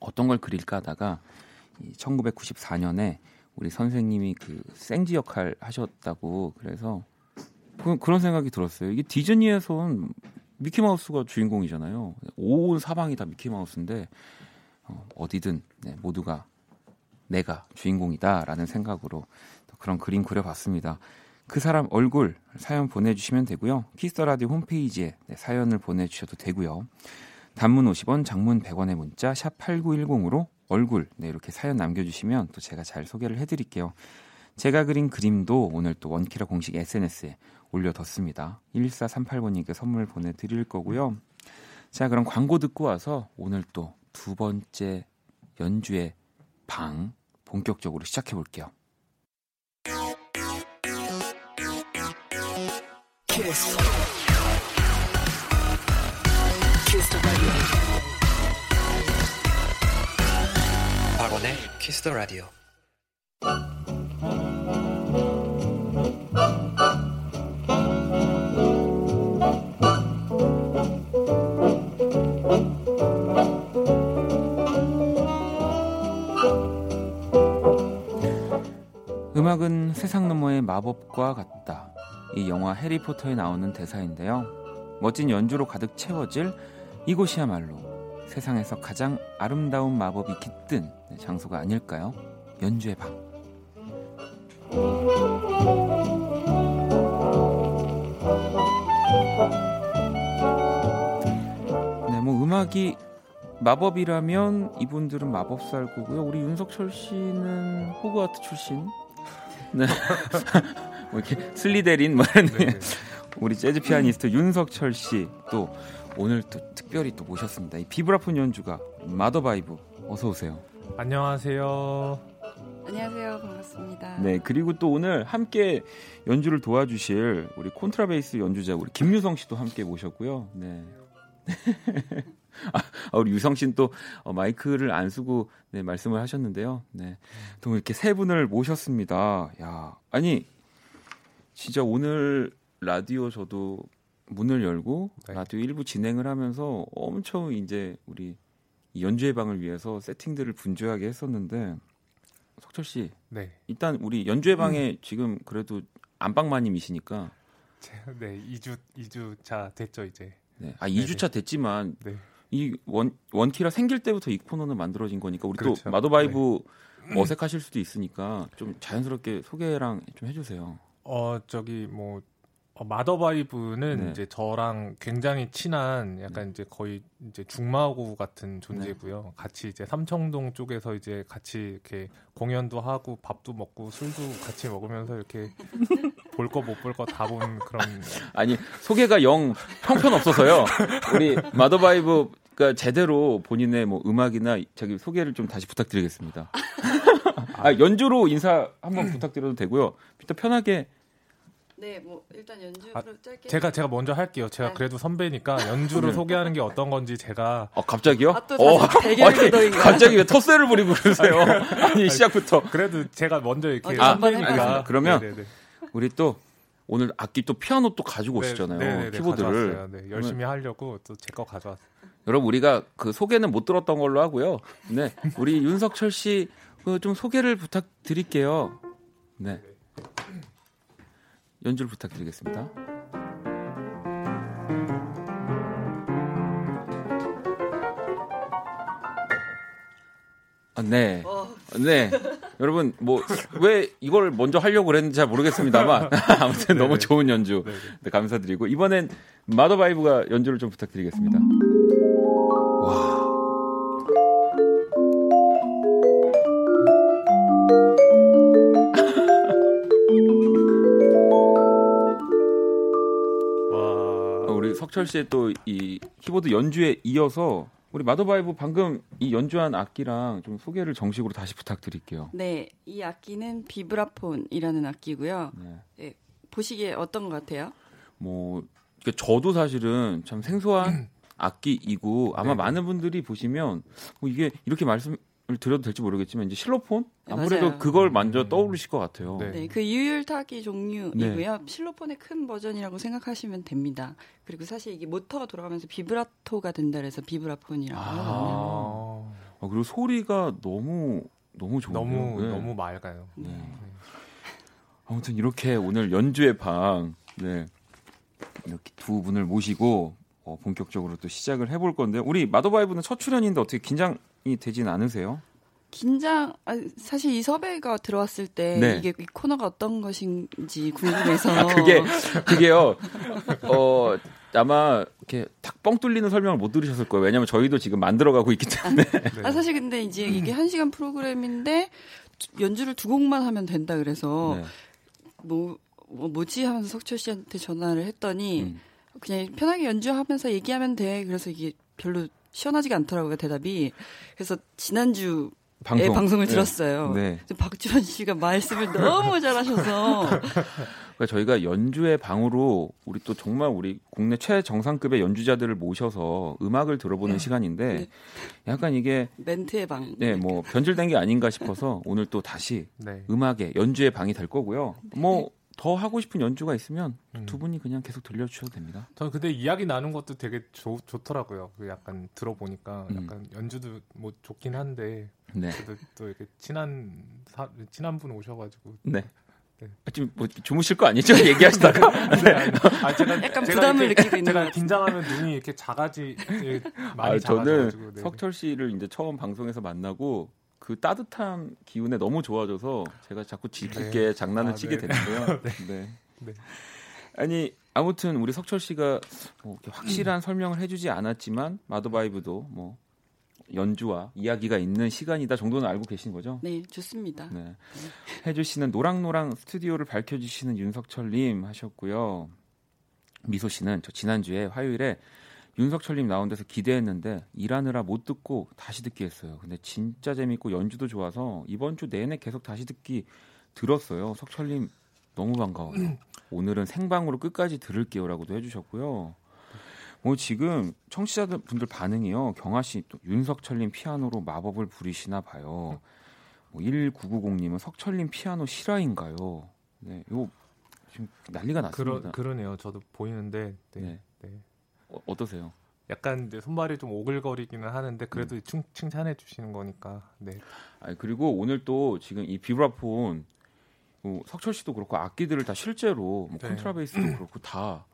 어떤 걸 그릴까 하다가 1994년에 우리 선생님이 그 생지 역할 하셨다고 그래서 그, 그런 생각이 들었어요. 이게 디즈니에선 미키마우스가 주인공이잖아요. 온 사방이 다 미키마우스인데 어, 어디든 네, 모두가 내가 주인공이다라는 생각으로 그런 그림 그려봤습니다. 그 사람 얼굴 사연 보내주시면 되고요. Kiss the Radio 홈페이지에 네, 사연을 보내주셔도 되고요. 단문 50원, 장문 100원의 문자 샵 #8910으로 얼굴 네, 이렇게 사연 남겨주시면 또 제가 잘 소개를 해드릴게요. 제가 그린 그림도 오늘 또 원키라 공식 SNS에 올려뒀습니다. 1438번님께 선물 보내드릴 거고요. 자, 그럼 광고 듣고 와서 오늘 또 두 번째 연주의 방 본격적으로 시작해 볼게요. 키스. 키스 박원의 키스 더 라디오. 음악은 세상 너머의 마법과 같다. 이 영화 해리포터에 나오는 대사인데요. 멋진 연주로 가득 채워질 이곳이야말로 세상에서 가장 아름다운 마법이 깃든 장소가 아닐까요? 연주의 방. 네, 뭐 음악이 마법이라면 이분들은 마법사일 거고요. 우리 윤석철 씨는 호그와트 출신. 네. 뭐 이렇게 슬리데린 뭐 이런 네, 네. 우리 재즈 피아니스트 윤석철 씨 또 오늘 또 특별히 또 모셨습니다. 이 비브라폰 연주가 마더바이브 어서 오세요. 안녕하세요. 안녕하세요. 반갑습니다. 네, 그리고 또 오늘 함께 연주를 도와주실 우리 콘트라베이스 연주자 우리 김유성 씨도 함께 모셨고요. 네. 아, 우리 유성 씨는 또 어, 마이크를 안 쓰고 네, 말씀을 하셨는데요. 네. 또 이렇게 세 분을 모셨습니다. 야, 아니 진짜 오늘 라디오 저도 문을 열고 네. 라디오 일부 진행을 하면서 엄청 이제 우리 연주회 방을 위해서 세팅들을 분주하게 했었는데 석철 씨, 네. 일단 우리 연주회 방에 음. 지금 그래도 안방마님이시니까 네, 2주 2주 차 됐죠, 이제. 네. 아, 2주차 됐지만 네. 이 원, 원키라 생길 때부터 이 코너는 만들어진 거니까 우리 그렇죠. 또 마도바이브 네. 어색하실 수도 있으니까 좀 자연스럽게 소개랑 좀 해주세요. 어 저기 뭐 어, 마더바이브는 네. 이제 저랑 굉장히 친한 약간 네. 이제 거의 이제 죽마고우 같은 존재고요. 네. 같이 이제 삼청동 쪽에서 이제 같이 이렇게 공연도 하고 밥도 먹고 술도 같이 먹으면서 이렇게 볼 거 못 볼 거 다 본 그런 아니 소개가 영 형편 없어서요. 우리 마더바이브 가 제대로 본인의 뭐 음악이나 자기 소개를 좀 다시 부탁드리겠습니다. 아, 연주로 인사 한번 부탁드려도 되고요. 일단 편하게 네, 뭐 일단 연주로 아, 짧게 제가 제가 먼저 할게요. 제가 네. 그래도 선배니까 연주를 네. 소개하는 게 어떤 건지 제가 어, 갑자기요? 아, 또 어, 아니, 갑자기 왜 텃세를 부리고 그러세요? 아니 시작부터 그래도 제가 먼저 이렇게 어, 선배니까 그러면 네네네. 우리 또 오늘 악기 또 피아노 또 가지고 네, 오시잖아요. 네네네, 키보드를 네, 열심히 하려고 또 제 거 가져왔어요. 여러분 우리가 그 소개는 못 들었던 걸로 하고요. 네, 우리 윤석철 씨좀 그 소개를 부탁드릴게요. 네. 연주를 부탁드리겠습니다. 아, 네. 어. 네. 여러분, 뭐, 왜 이걸 먼저 하려고 그랬는지 잘 모르겠습니다만, 아무튼 너무 좋은 연주. 네, 감사드리고, 이번엔 마더바이브가 연주를 좀 부탁드리겠습니다. 와. 석철 씨의 또 이 키보드 연주에 이어서 우리 마더바이브 방금 이 연주한 악기랑 좀 소개를 정식으로 다시 부탁드릴게요. 네, 이 악기는 비브라폰이라는 악기고요. 네. 네 보시기에 어떤 것 같아요? 뭐 저도 사실은 참 생소한 악기이고 아마 네. 많은 분들이 보시면 뭐 이게 이렇게 말씀 드려도 될지 모르겠지만 이제 실로폰 네, 아무래도 맞아요. 그걸 먼저 음. 떠오르실 것 같아요. 네, 네 그 유율 타기 종류이고요. 네. 실로폰의 큰 버전이라고 생각하시면 됩니다. 그리고 사실 이게 모터가 돌아가면서 비브라토가 된다 그래서 비브라폰이라고 아. 하거든요. 아, 그리고 소리가 너무 너무 좋은 너무 네. 너무 맑아요. 네. 네. 아무튼 이렇게 오늘 연주의 방 네. 이렇게 두 분을 모시고 어, 본격적으로 또 시작을 해볼 건데 우리 마더바이브는 첫 출연인데 어떻게 긴장이 되진 않으세요? 긴장 아, 사실 이 섭외가 들어왔을 때 네. 이게 이 코너가 어떤 것인지 궁금해서 아, 그게 그게요 어 아마 이렇게 탁 뻥 뚫리는 설명을 못 들으셨을 거예요 왜냐하면 저희도 지금 만들어가고 있기 때문에 아, 아 사실 근데 이제 이게 한 시간 프로그램인데 연주를 두 곡만 하면 된다 그래서 네. 뭐, 뭐 뭐지 하면서 석철 씨한테 전화를 했더니 음. 그냥 편하게 연주하면서 얘기하면 돼. 그래서 이게 별로 시원하지가 않더라고요 대답이. 그래서 지난주 방송. 예, 방송을 네. 들었어요. 네. 박지원 씨가 말씀을 너무 잘하셔서. 그러니까 저희가 연주의 방으로 우리 또 정말 우리 국내 최정상급의 연주자들을 모셔서 음악을 들어보는 네. 시간인데 네. 약간 이게 멘트의 방. 네, 뭐 변질된 게 아닌가 싶어서 오늘 또 다시 네. 음악의 연주의 방이 될 거고요. 뭐 네. 더 하고 싶은 연주가 있으면 음. 두 분이 그냥 계속 들려주셔도 됩니다. 저는 근데 이야기 나눈 것도 되게 좋, 좋더라고요. 그 약간 들어보니까 음. 약간 연주도 뭐 좋긴 한데 네. 그래도 또 이렇게 친한 사, 친한 분 오셔가지고 네. 네. 아, 지금 뭐 주무실 거 아니죠? 얘기하시다가 네, 아니, 아, 제가 약간 부담을 이렇게, 느끼고 있는 제가 긴장하면 눈이 이렇게 작아지 많이 아, 저는 네. 석철 씨를 이제 처음 방송에서 만나고 그 따뜻한 기운에 너무 좋아져서 제가 자꾸 짓궂게 네. 장난을 아, 치게 네. 되는데요. 네. 네. 네. 아니 아무튼 우리 석철 씨가 뭐 확실한 음. 설명을 해주지 않았지만 마더바이브도 뭐 연주와 이야기가 있는 시간이다 정도는 알고 계신 거죠? 네, 좋습니다. 네. 해주시는 노랑노랑 스튜디오를 밝혀주시는 윤석철님 하셨고요. 미소 씨는 저 지난주에 화요일에 윤석철님 나온 데서 기대했는데 일하느라 못 듣고 다시 듣기 했어요. 근데 진짜 재밌고 연주도 좋아서 이번 주 내내 계속 다시 듣기 들었어요. 석철님 너무 반가워요. 오늘은 생방으로 끝까지 들을게요라고도 해주셨고요. 뭐 지금 청취자들 분들 반응이요. 경아 씨 또 윤석철님 피아노로 마법을 부리시나 봐요. 뭐 1990님은 석철님 피아노 실화인가요? 네, 요 지금 난리가 났습니다. 그러, 그러네요. 저도 보이는데 네. 네. 네. 어, 떠세요 약간 이제 손발이 좀 오글거리기는 하는데 그래도 음. 칭, 칭찬해 주시는 거니까. 네. 아 그리고 오늘 또 지금 이 비브라폰 뭐 석철 씨도 그렇고 악기들을 다 실제로 뭐 네. 컨트라베이스도 그렇고 다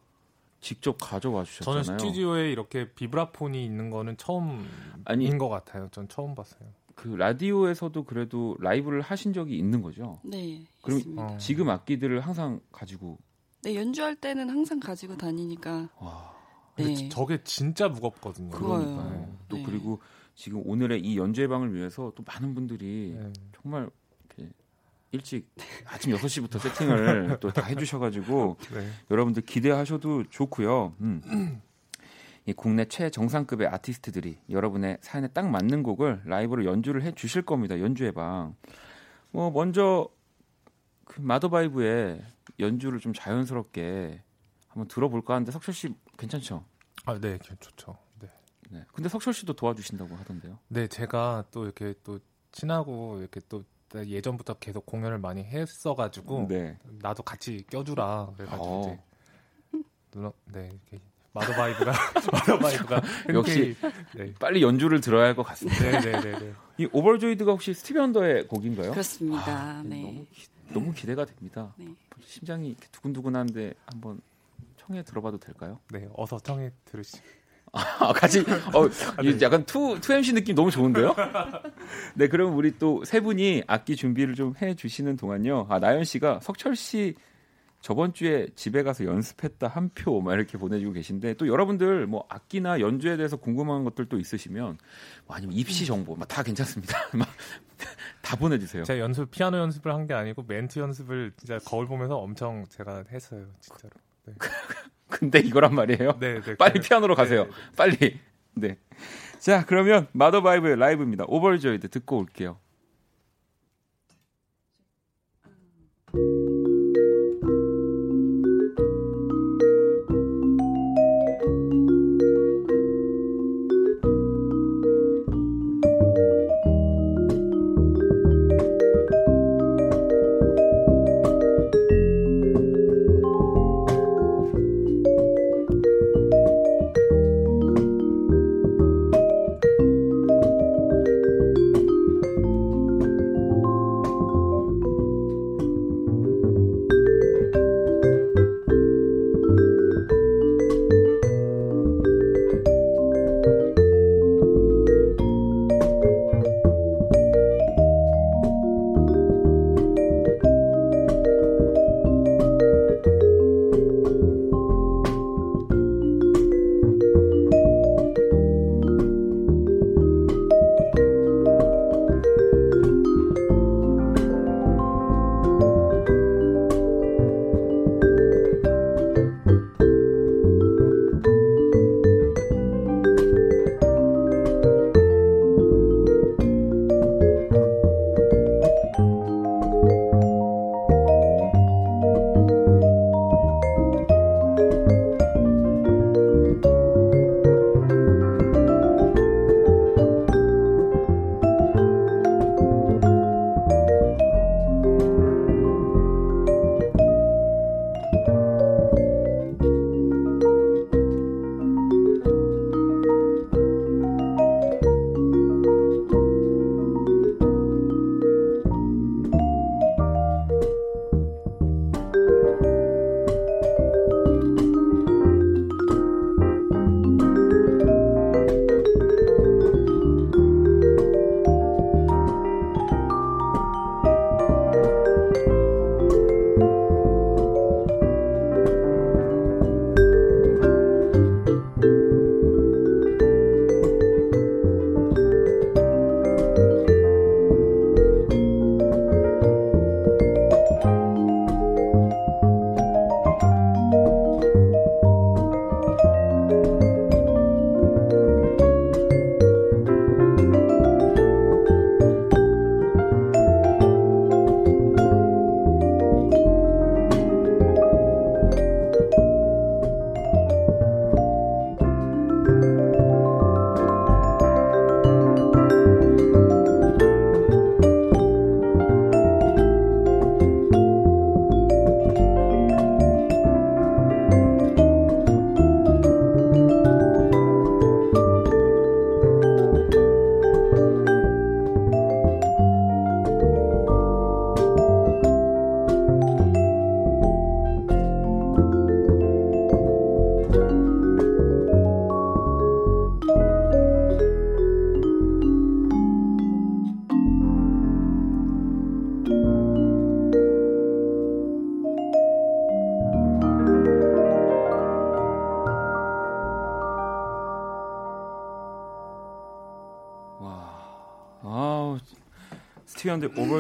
직접 가져와 주셨잖아요. 저는 스튜디오에 이렇게 비브라폰이 있는 거는 처음인 것 같아요. 전 처음 봤어요. 그 라디오에서도 그래도 라이브를 하신 적이 있는 거죠? 네. 그럼 있습니다. 지금 악기들을 항상 가지고 네, 연주할 때는 항상 가지고 다니니까. 와. 네. 저게 진짜 무겁거든요. 그러니까 네. 또 네. 그리고 지금 오늘의 이 연주회 방을 위해서 또 많은 분들이 네. 정말 이렇게 일찍 아침 6시부터 세팅을 또 다 해주셔가지고 네. 여러분들 기대하셔도 좋고요. 음. 이 국내 최정상급의 아티스트들이 여러분의 사연에 딱 맞는 곡을 라이브로 연주를 해 주실 겁니다. 연주회 방. 뭐 먼저 그 마더바이브의 연주를 좀 자연스럽게 한번 들어볼까 하는데 석철 씨 괜찮죠? 아, 네, 좋죠. 네. 네. 근데 석철 씨도 도와주신다고 하던데요? 네, 제가 또 이렇게 또 친하고 이렇게 또 예전부터 계속 공연을 많이 했어가지고 네. 나도 같이 껴주라 그래가지고 어. 이제 눌러 네 이렇게 마더 바이브가 마더 바이브가 역시 네. 빨리 연주를 들어야 할 것 같습니다. 네네네. 네, 네, 네. 이 Overjoyed가 혹시 스티비 원더의 곡인가요? 그렇습니다. 아, 네. 너무 기, 너무 기대가 됩니다. 네. 심장이 두근두근한데 한번 청해 들어봐도 될까요? 네, 어서 청해 들으시. 아, 같이 어, 아, 네. 약간 two, two MC 느낌 너무 좋은데요? 네, 그럼 우리 또 세 분이 악기 준비를 좀 해 주시는 동안요. 아, 나연 씨가 석철 씨 저번 주에 집에 가서 연습했다 한 표 막 이렇게 보내주고 계신데 또 여러분들 뭐 악기나 연주에 대해서 궁금한 것들도 있으시면 뭐 아니면 입시 정보 다 괜찮습니다. 다 보내주세요. 제가 연습 피아노 연습을 한 게 아니고 멘트 연습을 진짜 거울 보면서 엄청 제가 했어요 진짜로. 네. 근데 이거란 말이에요. 네, 네, 빨리 피아노로 가세요. 네, 네. 빨리. 네. 자, 그러면 마더바이브의 라이브입니다. Overjoyed 듣고 올게요.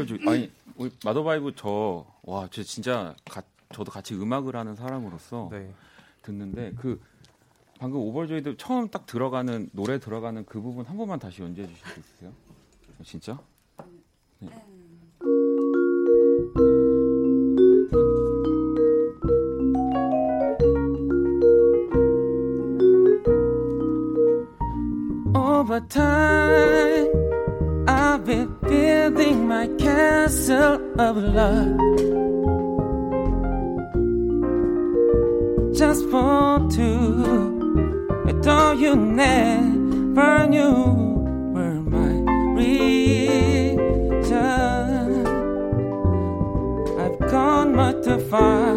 스티비 원더 Overjoyed 아니 우리 마더바이브 저와 저 진짜 가, 저도 같이 음악을 하는 사람으로서 네. 듣는데 그 방금 Overjoyed 처음 딱 들어가는 노래 들어가는 그 부분 한 번만 다시 연주해 주실 수 있으세요? 진짜? 네. Over time I've been building my castle of love just for two. Although you never knew were my reason. I've gone much too far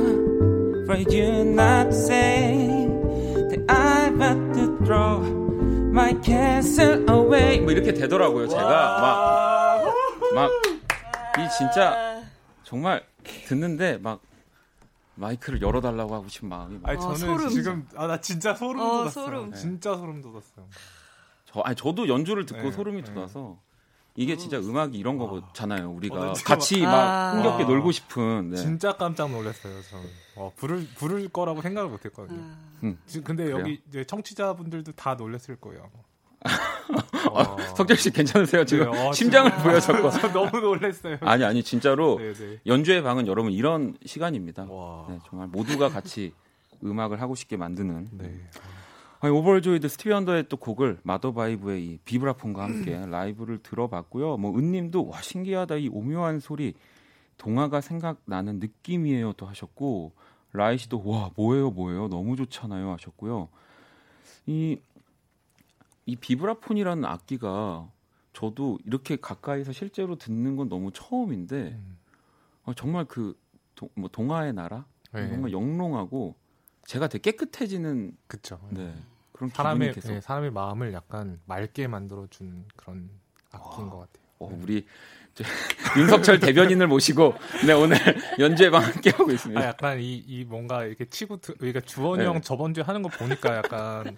for you not to say that I've got to throw. My castle away 뭐 이렇게 되더라고요 제가 막 막 이 진짜 정말 듣는데 막 마이크를 열어달라고 하고 싶은 마음이 막. 아니 저는 아, 소름. 지금 아 나 진짜 소름 어, 돋았어요. 소름. 진짜 소름 돋았어요. 저 아니 저도 연주를 듣고 네, 소름이 네. 돋아서 이게 진짜 음악이 이런 거잖아요. 우리가 어, 같이 막 아~ 흥겹게 놀고 싶은. 네. 진짜 깜짝 놀랐어요. 저 어, 부를 부를 거라고 생각을 못했거든요. 음. 근데 그래요? 여기 이제 청취자분들도 다 놀랐을 거예요. 어, 석철 씨 괜찮으세요? 지금 네, 어, 심장을 보여줬고 너무 놀랐어요. 아니 아니 진짜로 네, 네. 연주의 방은 여러분 이런 시간입니다. 네, 정말 모두가 같이 음악을 하고 싶게 만드는. 네. 아니, Overjoyed 스티비 원더의 또 곡을 마더바이브의 이 비브라폰과 함께 라이브를 들어봤고요. 뭐 은님도 와 신기하다 이 오묘한 소리 동화가 생각나는 느낌이에요 또 하셨고 라이 씨도 와 뭐예요 뭐예요 너무 좋잖아요 하셨고요. 이 이 비브라폰이라는 악기가 저도 이렇게 가까이서 실제로 듣는 건 너무 처음인데 음. 어, 정말 그 도, 뭐 동화의 나라 네. 정말 영롱하고 제가 되게 깨끗해지는 그쵸. 네. 그런 사람의 네, 사람의 마음을 약간 맑게 만들어 준 그런 악기인 와. 것 같아요. 어, 네. 우리 윤석철 대변인을 모시고 네 오늘 연주회방 함께 하고 있습니다. 아, 약간 이, 이 뭔가 이렇게 치고 그러니까 주원이 네. 형 저번 주에 하는 거 보니까 약간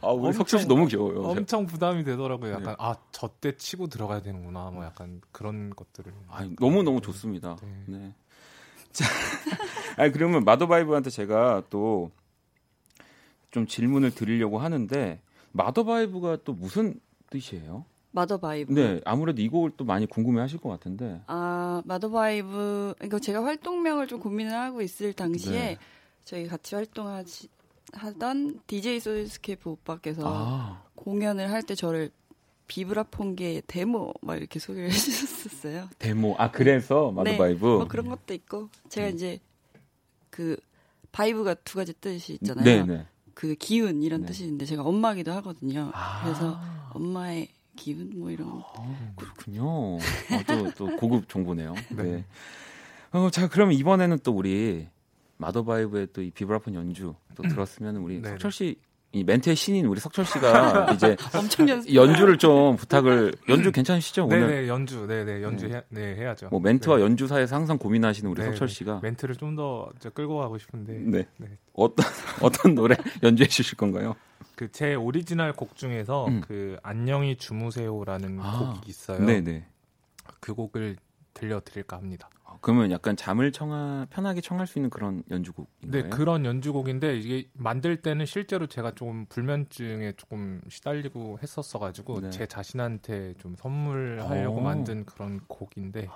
아 우리 석철 씨 너무 귀여워요. 엄청 부담이 되더라고요. 약간 네. 아저 때 치고 들어가야 되는구나. 뭐 약간 그런 것들을. 아 너무 너무 좋습니다. 네. 네. 자, 아니 그러면 마더바이브한테 제가 또 좀 질문을 드리려고 하는데 마더바이브가 또 무슨 뜻이에요? 마더바이브. 네, 아무래도 이 곡을 또 많이 궁금해하실 것 같은데. 아, 마더바이브. 이거 제가 활동명을 좀 고민을 하고 있을 당시에 네. 저희 같이 활동하지 하던 DJ 소울스케이프 오빠께서 아. 공연을 할 때 저를 비브라폰계 대모 막 이렇게 소개를 해주셨었어요. 대모 아 그래서 마더바이브 네, 뭐 그런 것도 있고 제가 음. 이제 그 vibe가 두 가지 뜻이 있잖아요. 네네. 네. 그 기운 이런 네. 뜻이 있는데 제가 엄마기도 하거든요. 아. 그래서 엄마의 기운 뭐 이런 거. 아, 그렇군요. 어, 또, 또 고급 정보네요. 네. 네. 어, 자 그러면 이번에는 또 우리 마더바이브의 또 이 비브라폰 연주 또 음. 들었으면 우리 네 석철 씨 이 멘트의 신인 우리 석철 씨가 이제 엄청 연주를 좀 부탁을 연주 괜찮으시죠 오늘? 네네 연주 네네 연주 네. 해, 네 해야죠. 뭐 멘트와 네. 연주 사이에서 항상 고민하시는 우리 네네. 석철 씨가 멘트를 좀 더 끌고 가고 싶은데 네, 네. 어떤 어떤 노래 연주해 주실 건가요? 그 제 오리지널 곡 중에서 음. 그 안녕히 주무세요라는 아, 곡이 있어요. 네네. 그 곡을 들려드릴까 합니다. 그러면 약간 잠을 청하 편하게 청할 수 있는 그런 연주곡인가요? 네, 그런 연주곡인데 이게 만들 때는 실제로 제가 좀 불면증에 조금 시달리고 했었어 가지고 네. 제 자신한테 좀 선물하려고 오. 만든 그런 곡인데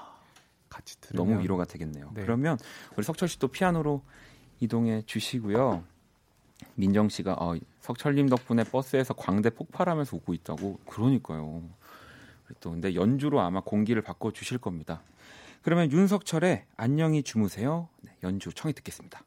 같이 들으면 너무 위로가 되겠네요. 네. 그러면 우리 석철 씨또 피아노로 이동해 주시고요. 민정 씨가 어, 석철님 덕분에 버스에서 광대 폭발하면서 웃고 있다고. 그러니까요. 또 근데 연주로 아마 공기를 바꿔 주실 겁니다. 그러면 윤석철의 안녕히 주무세요. 네, 연주 청해 듣겠습니다.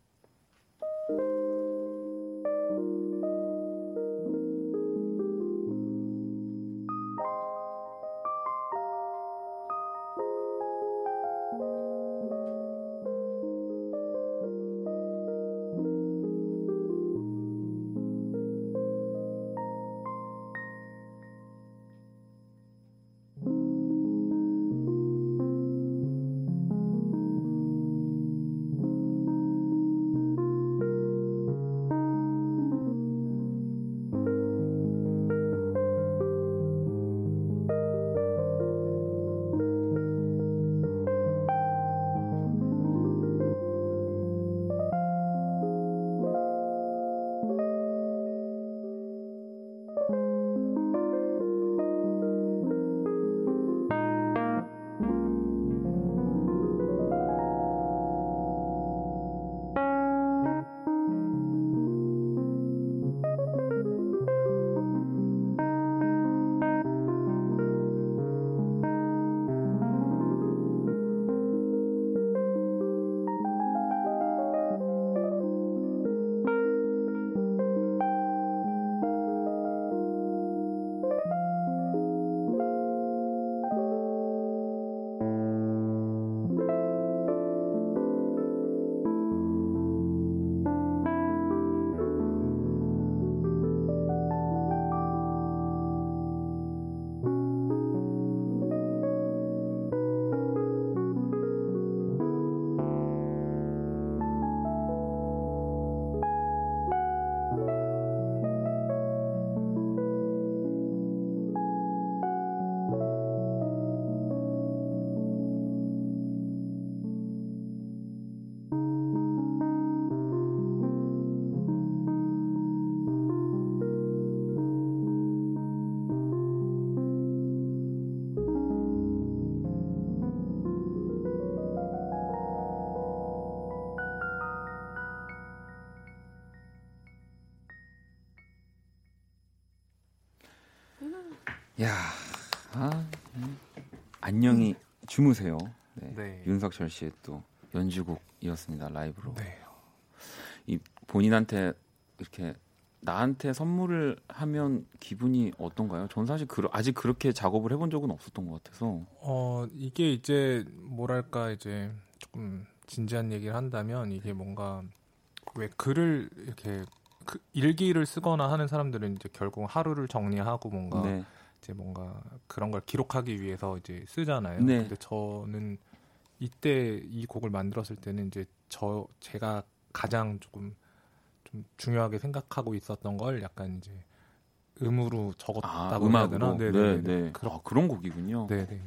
주무세요. 네. 네. 윤석철 씨의 또 연주곡이었습니다. 라이브로. 네. 이 본인한테 이렇게 나한테 선물을 하면 기분이 어떤가요? 전 사실 그, 아직 그렇게 작업을 해본 적은 없었던 것 같아서. 어 이게 이제 뭐랄까 이제 조금 진지한 얘기를 한다면 이게 뭔가 왜 글을 이렇게 그 일기를 쓰거나 하는 사람들은 이제 결국 하루를 정리하고 뭔가 네. 이제 뭔가 그런 걸 기록하기 위해서 이제 쓰잖아요. 네. 근데 저는 이때 이 곡을 만들었을 때는 이제 저 제가 가장 조금 좀 중요하게 생각하고 있었던 걸 약간 이제 음으로 적었다고 아, 해야 되나? 네, 네, 네. 그런, 아, 그런 곡이군요. 네, 네,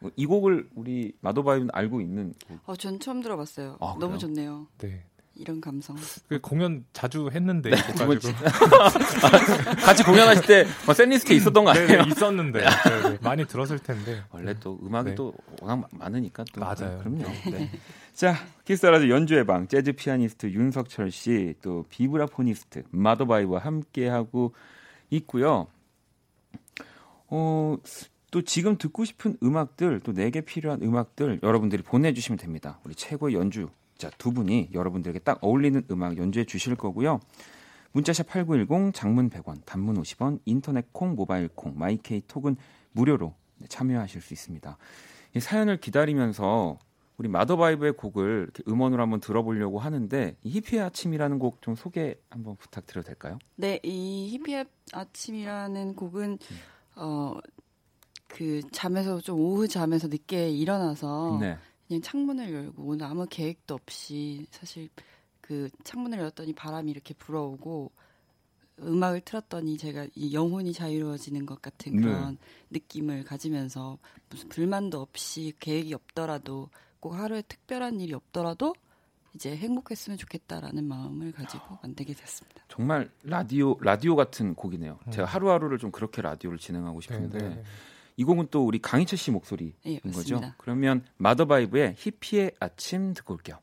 네. 이 곡을 우리 마도바이브는 알고 있는 곡. 어, 전 처음 들어봤어요. 아, 너무 좋네요. 네. 이런 감성. 그 공연 자주 했는데 네, 가지고 같이 공연하실 때뭐 샌리스트에 있었던 거 아니에요? 네, 있었는데 네, 네, 많이 들었을 텐데 원래 또 음악이 네. 또 워낙 많으니까 또 맞아요. 그럼요. 네. 자 키스 더 라디오 연주의 방 재즈 피아니스트 윤석철 씨 또 비브라포니스트 마더바이브와 함께 하고 있고요. 어. 또 지금 듣고 싶은 음악들 또 내게 필요한 음악들 여러분들이 보내주시면 됩니다. 우리 최고의 연주 자, 두 분이 여러분들에게 딱 어울리는 음악 연주해 주실 거고요. 문자샵 8910 장문 100원, 단문 50원, 인터넷 콩, 모바일 콩, 마이케이 톡은 무료로 참여하실 수 있습니다. 이 사연을 기다리면서 우리 마더바이브의 곡을 음원으로 한번 들어보려고 하는데 이 히피의 아침이라는 곡 좀 소개 한번 부탁드려도 될까요? 네, 이 히피의 아침이라는 곡은 어그 잠에서 좀 오후 잠에서 늦게 일어나서 네. 그냥 창문을 열고 오늘 아무 계획도 없이 사실 그 창문을 열었더니 바람이 이렇게 불어오고 음악을 틀었더니 제가 이 영혼이 자유로워지는 것 같은 네. 그런 네. 느낌을 가지면서 무슨 불만도 없이 계획이 없더라도 꼭 하루에 특별한 일이 없더라도 이제 행복했으면 좋겠다라는 마음을 가지고 만들게 됐습니다. 정말 라디오 라디오 같은 곡이네요. 음. 제가 하루하루를 좀 그렇게 라디오를 진행하고 싶은데 네, 네. 이 곡은 또 우리 강희철 씨 목소리인 네, 거죠. 그러면 마더바이브의 히피의 아침 듣고 올게요.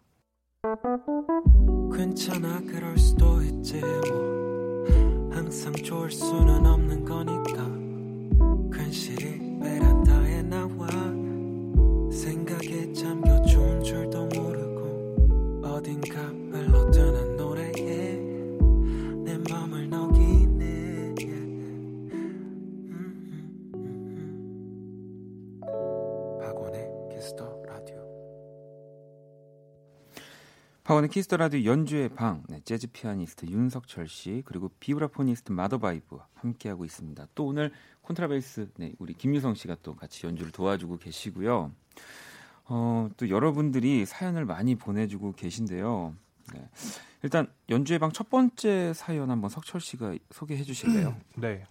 괜찮아 그럴 수도 있지 뭐 항상 좋을 수는 없는 거니까 괜시리 베란 파원의 키스 더 라디오 연주의 방 네, 재즈 피아니스트 윤석철 씨 그리고 비브라포니스트 마더바이브 함께하고 있습니다. 또 오늘 콘트라베이스 네, 우리 김유성 씨가 또 같이 연주를 도와주고 계시고요. 어, 또 여러분들이 사연을 많이 보내주고 계신데요. 네. 일단 연주의 방 첫 번째 사연 한번 석철 씨가 소개해 주실래요? 네.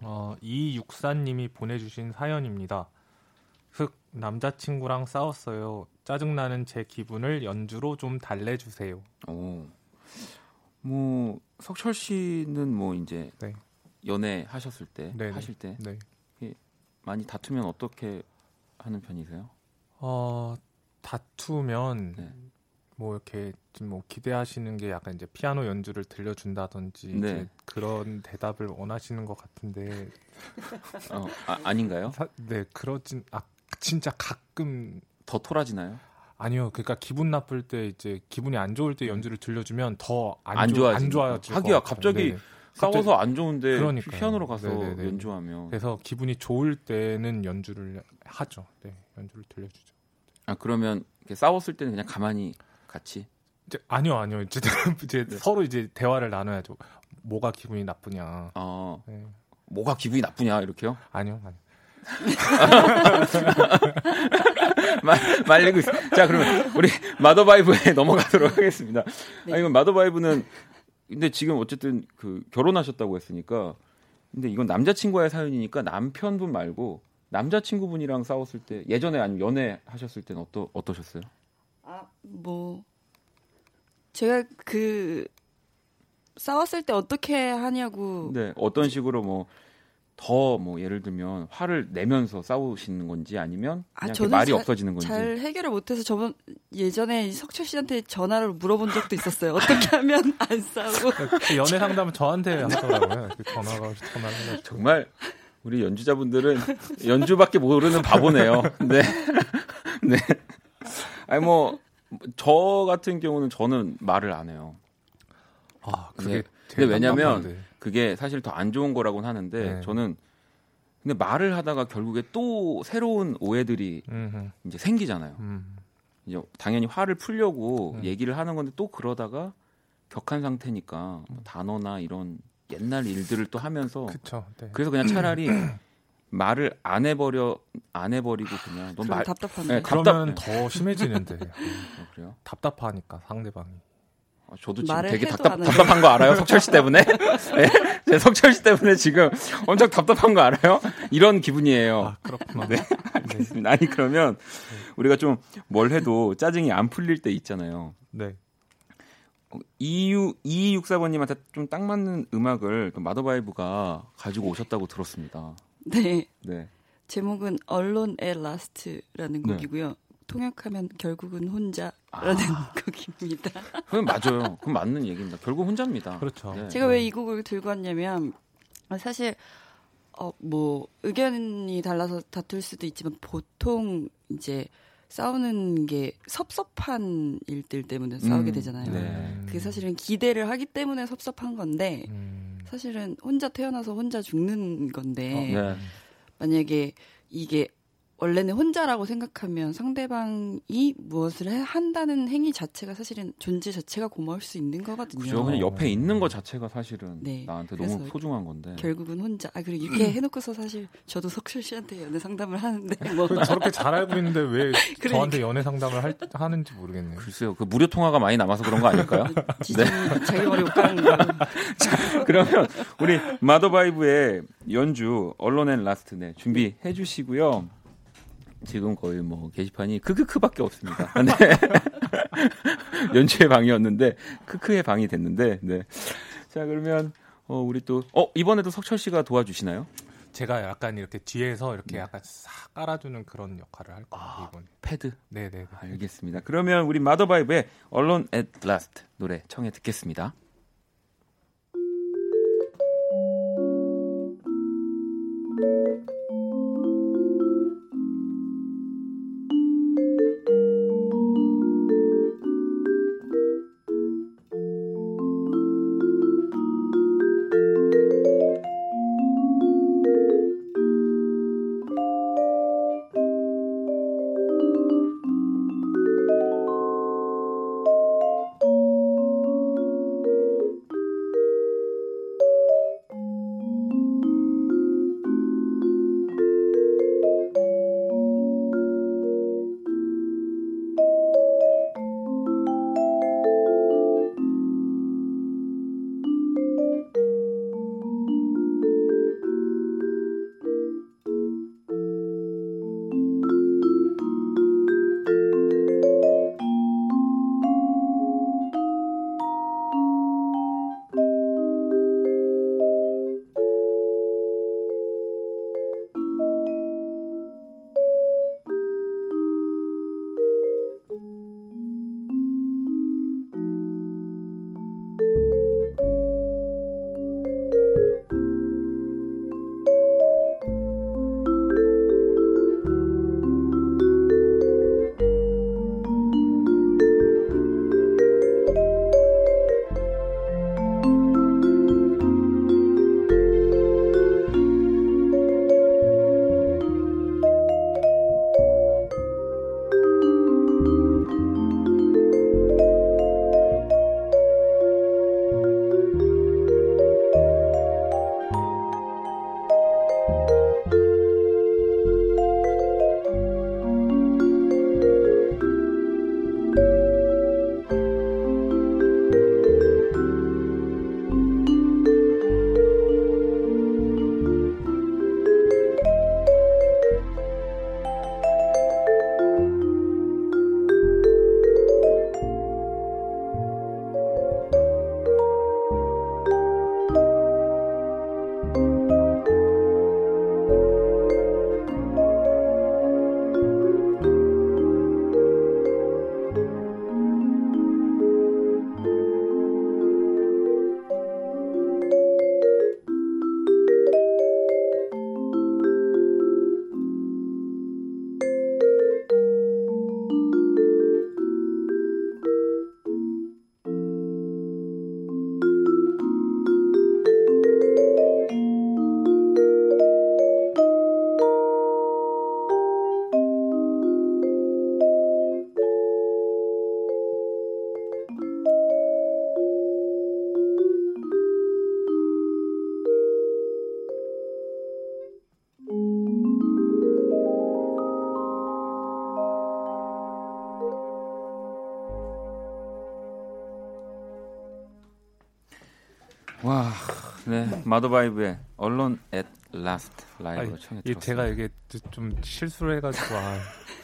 어, 이육사님이 보내주신 사연입니다. 흑 남자친구랑 싸웠어요. 짜증나는 제 기분을 연주로 좀 달래주세요. 오. 뭐 석철 씨는 뭐 이제 네. 연애 하셨을 때 네네. 하실 때 네. 많이 다투면 어떻게 하는 편이세요? 어 다투면 네. 뭐 이렇게 좀뭐 기대하시는 게 약간 이제 피아노 연주를 들려준다든지 네. 그런 대답을 원하시는 것 같은데 어, 아, 닌가요 네 그러진 아 진짜 가끔 더 토라지나요? 아니요. 그러니까 기분 나쁠 때 이제 기분이 안 좋을 때 연주를 들려주면 더안 좋아 안 좋아요. 하기야 갑자기 네. 싸워서 안 좋은데 그러니까요. 피아노로 가서 네네네. 연주하면 그래서 기분이 좋을 때는 연주를 하죠. 네, 연주를 들려주죠. 아 그러면 싸웠을 때는 그냥 가만히 같이 이제 아니요, 아니요. 이제, 이제 네. 서로 이제 대화를 나눠야죠. 뭐가 기분이 나쁘냐. 아, 네. 뭐가 기분이 나쁘냐 이렇게요? 아니요, 아니요. 말, 말리고 있어. 자, 그러면 우리 마더바이브에 넘어가도록 하겠습니다. 네. 아니, 마더바이브는 근데 지금 어쨌든 그 결혼하셨다고 했으니까 근데 이건 남자친구와의 사연이니까 남편분 말고 남자친구분이랑 싸웠을 때 예전에 아니면 연애 하셨을 때는 어떠 어떠셨어요? 아, 뭐 제가 그 싸웠을 때 어떻게 하냐고 네, 어떤 식으로 뭐 더 뭐 예를 들면 화를 내면서 싸우시는 건지 아니면 그냥 아, 말이 잘, 없어지는 건지 잘 해결을 못해서 저번 예전에 석철 씨한테 전화를 물어본 적도 있었어요. 어떻게 하면 안 싸우고 그 연애 상담은 저한테 하더라고요. 그 전화가 전화를 정말 우리 연주자분들은 연주밖에 모르는 바보네요. 네, 네. 아니 뭐 저 같은 경우는 저는 말을 안 해요. 아 그게 근데 왜냐면 그게 사실 더 안 좋은 거라고는 하는데 네. 저는 근데 말을 하다가 결국에 또 새로운 오해들이 음흠. 이제 생기잖아요. 음. 이제 당연히 화를 풀려고 음. 얘기를 하는 건데 또 그러다가 격한 상태니까 뭐 단어나 이런 옛날 일들을 또 하면서 그쵸, 네. 그래서 그냥 차라리 말을 안 해버려 안 해버리고 그냥 너무 말 답답한데 네, 그러면 답답... 더 심해지는데 어, 그래요? 답답하니까 상대방이 어, 저도 지금 되게 답답, 답답한 거 알아요? 석철 씨 때문에? 네? 제 석철 씨 때문에 지금 엄청 답답한 거 알아요? 이런 기분이에요. 아, 그렇구나. 네. 알겠습니다. 아니, 그러면 우리가 좀 뭘 해도 짜증이 안 풀릴 때 있잖아요. 네. 22, 2264번님한테 좀 딱 맞는 음악을 그 마더바이브가 가지고 오셨다고 들었습니다. 네. 네. 제목은 Alone at Last라는 네. 곡이고요. 통역하면 결국은 혼자라는 아. 곡입니다. 그럼 맞아요. 그럼 맞는 얘기입니다. 결국 혼자입니다. 그렇죠. 네. 제가 왜 이 곡을 들고 왔냐면 사실 어 뭐 의견이 달라서 다툴 수도 있지만 보통 이제 싸우는 게 섭섭한 일들 때문에 싸우게 음, 되잖아요. 네. 그게 사실은 기대를 하기 때문에 섭섭한 건데 음. 사실은 혼자 태어나서 혼자 죽는 건데 어, 네. 만약에 이게 원래는 혼자라고 생각하면 상대방이 무엇을 한다는 행위 자체가 사실은 존재 자체가 고마울 수 있는 거거든요. 그죠. 그냥 옆에 있는 것 자체가 사실은 네. 나한테 너무 소중한 건데. 결국은 혼자. 아 그리고 이렇게 해놓고서 사실 저도 석철 씨한테 연애 상담을 하는데 뭐 저렇게 잘 알고 있는데 왜 그러니까. 저한테 연애 상담을 할, 하는지 모르겠네요. 글쎄요. 그 무료 통화가 많이 남아서 그런 거 아닐까요? 네. 자기 머리 못 깎는 거. 자, 그러면 우리 마더바이브의 연주 Alone at Last 네 준비해 주시고요. 지금 거의 뭐 게시판이 크크크밖에 없습니다. 네. 연주의 방이었는데 크크의 방이 됐는데 네. 자 그러면 어 우리 또 어 이번에도 석철 씨가 도와주시나요? 제가 약간 이렇게 뒤에서 이렇게 네. 약간 싹 깔아주는 그런 역할을 할 거예요 아, 이번. 패드. 네네. 알겠습니다. 그러면 우리 마더바이브의 Alone at Last 노래 청해 듣겠습니다. 마더바이브의 Alone at Last 라이브 청해 들었습니다. 제가 이게 좀 실수를 해가지고 아.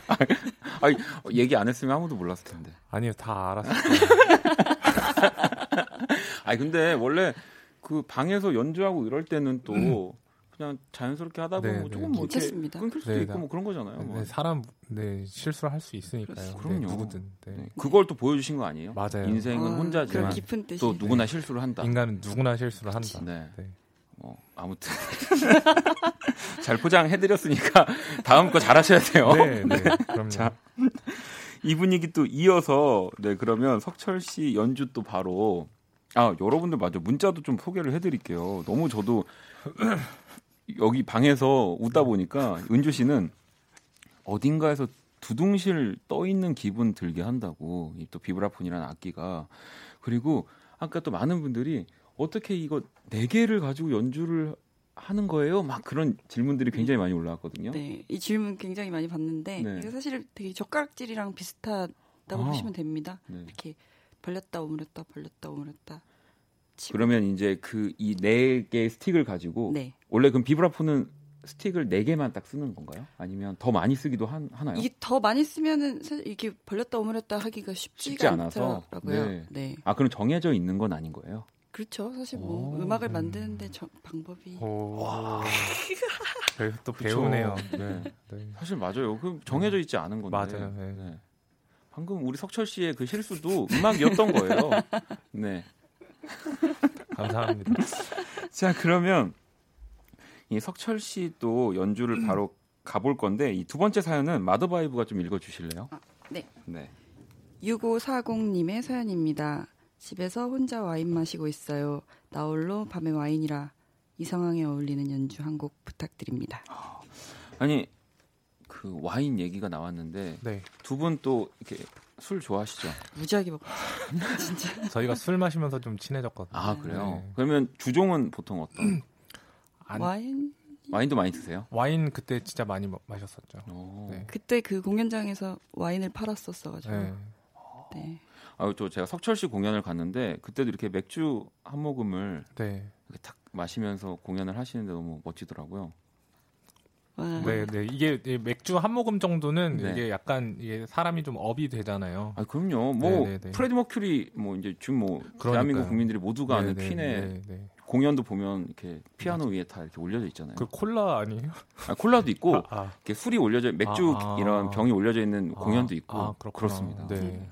아니, 얘기 안 했으면 아무도 몰랐을 텐데. 아니요, 다 알았어요. 아니 근데 원래 그 방에서 연주하고 이럴 때는 또 음. 그냥 자연스럽게 하다 보면 네, 뭐 조금 네. 뭐 괜찮습니다. 끊길 수도 네, 있고 뭐 그런 거잖아요. 뭐. 네, 사람 네 실수를 할 수 있으니까요. 그럼요. 네, 누구든. 네. 그걸 또 보여주신 거 아니에요? 맞아요. 인생은 아, 혼자지만 또 누구나 실수를 한다. 인간은 누구나 실수를 한다. 네. 뭐 아무튼 잘 포장해드렸으니까 다음 거 잘하셔야 돼요. 네, 네. 그럼요. 자, 이 분위기 또 이어서 네 그러면 석철 씨 연주 또 바로 아 여러분들 맞아 문자도 좀 소개를 해드릴게요. 너무 저도 여기 방에서 웃다 보니까 은주 씨는 어딘가에서 두둥실 떠 있는 기분 들게 한다고 또 비브라폰이라는 악기가 그리고 아까 또 많은 분들이 어떻게 이거 네 개를 가지고 연주를 하는 거예요? 막 그런 질문들이 굉장히 많이 올라왔거든요. 네, 이 질문 굉장히 많이 봤는데 네. 이게 사실 되게 젓가락질이랑 비슷하다고 아, 보시면 됩니다. 네. 이렇게 벌렸다 오므렸다 벌렸다 오므렸다. 치고. 그러면 이제 그 이 네 개의 스틱을 가지고 네. 원래 그럼 비브라포는 스틱을 네 개만 딱 쓰는 건가요? 아니면 더 많이 쓰기도 한, 하나요? 이게 더 많이 쓰면은 사실 이렇게 벌렸다 오므렸다 하기가 쉽지가 쉽지 않아서. 않더라고요. 네. 네. 아 그럼 정해져 있는 건 아닌 거예요? 그렇죠. 사실 뭐 오. 음악을 만드는데 저, 방법이 여기서 또 배우네요. 네. 네. 사실 맞아요. 그 정해져 있지 않은 건데. 맞아요. 네. 네. 방금 우리 석철 씨의 그 실수도 음악이었던 거예요. 네. 감사합니다. 자, 그러면 이 석철 씨도 연주를 바로 가볼 건데 이 두 번째 사연은 마더바이브가 좀 읽어 주실래요? 아, 네. 네. 6540님의 사연입니다. 집에서 혼자 와인 마시고 있어요. 나홀로 밤에 와인이라 이 상황에 어울리는 연주 한 곡 부탁드립니다. 아니 그 와인 얘기가 나왔는데 네. 두분 또 이렇게 술 좋아하시죠? 무지하게 먹고 진짜. 저희가 술 마시면서 좀 친해졌거든요. 아 그래요? 네. 그러면 주종은 보통 어떤? 안... 와인 와인도 많이 드세요? 와인 그때 진짜 많이 마셨었죠. 네. 그때 그 공연장에서 와인을 팔았었어가지고. 네. 네. 아, 또 제가 석철 씨 공연을 갔는데 그때도 이렇게 맥주 한 모금을 네. 이렇게 탁 마시면서 공연을 하시는데 너무 멋지더라고요. 네, 네. 이게 맥주 한 모금 정도는 네. 이게 약간 이게 사람이 좀 up이 되잖아요. 아, 그럼요. 뭐 네네네. 네, 네. 프레디 머큐리 뭐 이제 지금 뭐 그러니까요. 대한민국 국민들이 모두가 아는 네, 퀸의 네네. 공연도 보면 이렇게 피아노 위에 다 이렇게 올려져 있잖아요. 그 콜라 아니에요? 아, 콜라도 있고 아, 아. 이렇게 술이 올려져 맥주 아, 아. 이런 병이 올려져 있는 공연도 있고 아, 그렇습니다. 네.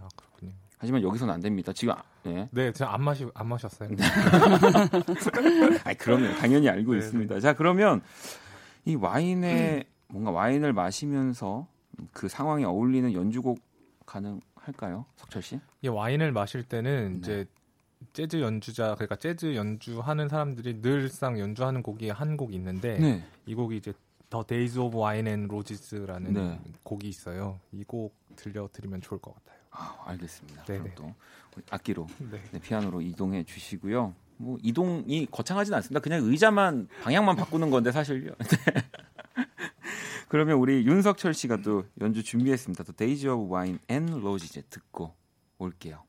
하지만 여기서는 안 됩니다. 지금 네, 네 제가 안 마시 안 마셨어요. 아, 그럼요. 당연히 알고 네, 있습니다. 네. 자, 그러면 이 와인에 음. 뭔가 와인을 마시면서 그 상황에 어울리는 연주곡 가능할까요, 석철 씨? 이 와인을 마실 때는 네. 이제 재즈 연주자 그러니까 재즈 연주하는 사람들이 늘상 연주하는 곡이 한 곡 있는데 네. 이 곡이 이제 The Days of Wine and Roses라는 곡이 있어요. 이 곡 들려드리면 좋을 것 같아요. 아, 알겠습니다. 네네. 그럼 또 악기로 네. 네, 피아노로 이동해 주시고요. 뭐 이동이 거창하진 않습니다. 그냥 의자만 방향만 바꾸는 건데 사실요. 네. 그러면 우리 윤석철 씨가 또 연주 준비했습니다. 또 Days of Wine and Roses 듣고 올게요.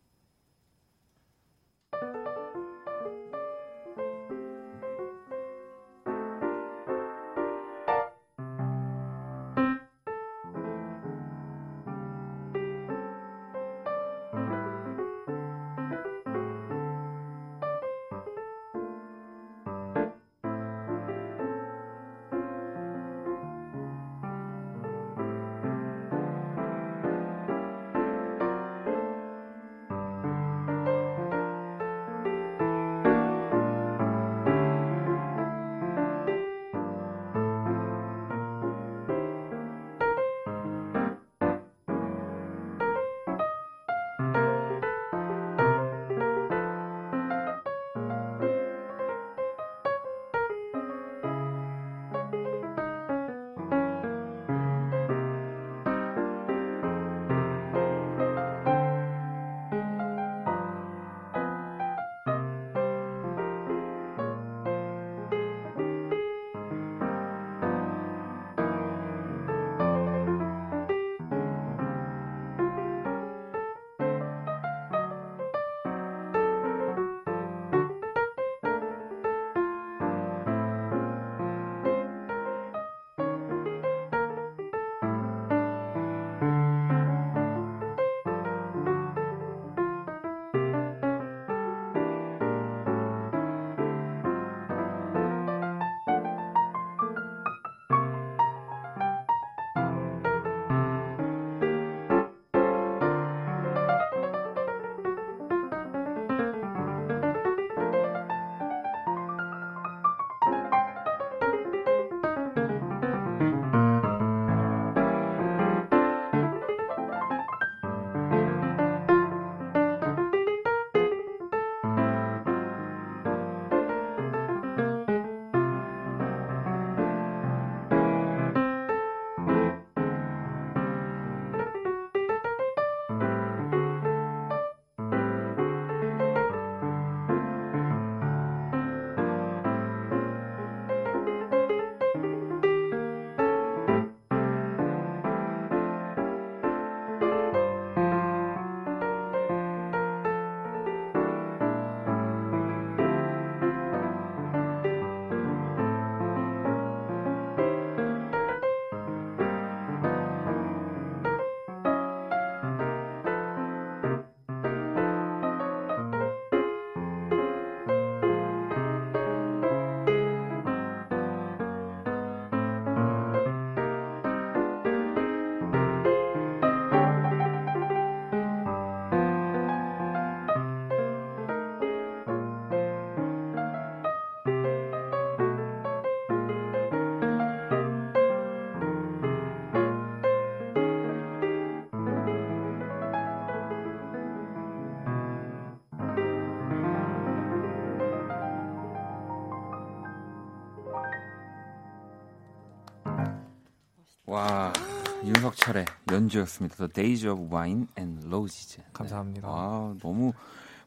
연주였습니다. The Days of Wine and Roses. 감사합니다. 네. 아 너무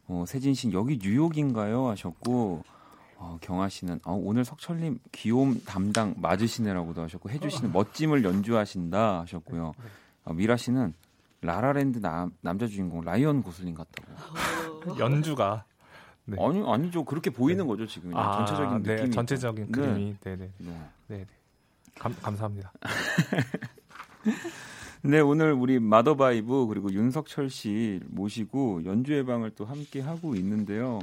어, 세진 씨 여기 뉴욕인가요 하셨고 어, 경아 씨는 어, 오늘 석철님 귀여움 담당 맞으시네라고도 하셨고 해주시는 멋짐을 연주하신다 하셨고요. 어, 미라 씨는 라라랜드 남, 남자 주인공 라이언 고슬링 같다고. 연주가 네. 아니 아니죠 그렇게 보이는 네. 거죠 지금 아, 전체적인 네, 느낌이 전체적인 그림이 네네 네. 네. 감, 감사합니다. 네 오늘 우리 마더바이브 그리고 윤석철 씨 모시고 연주회 방을 또 함께 하고 있는데요.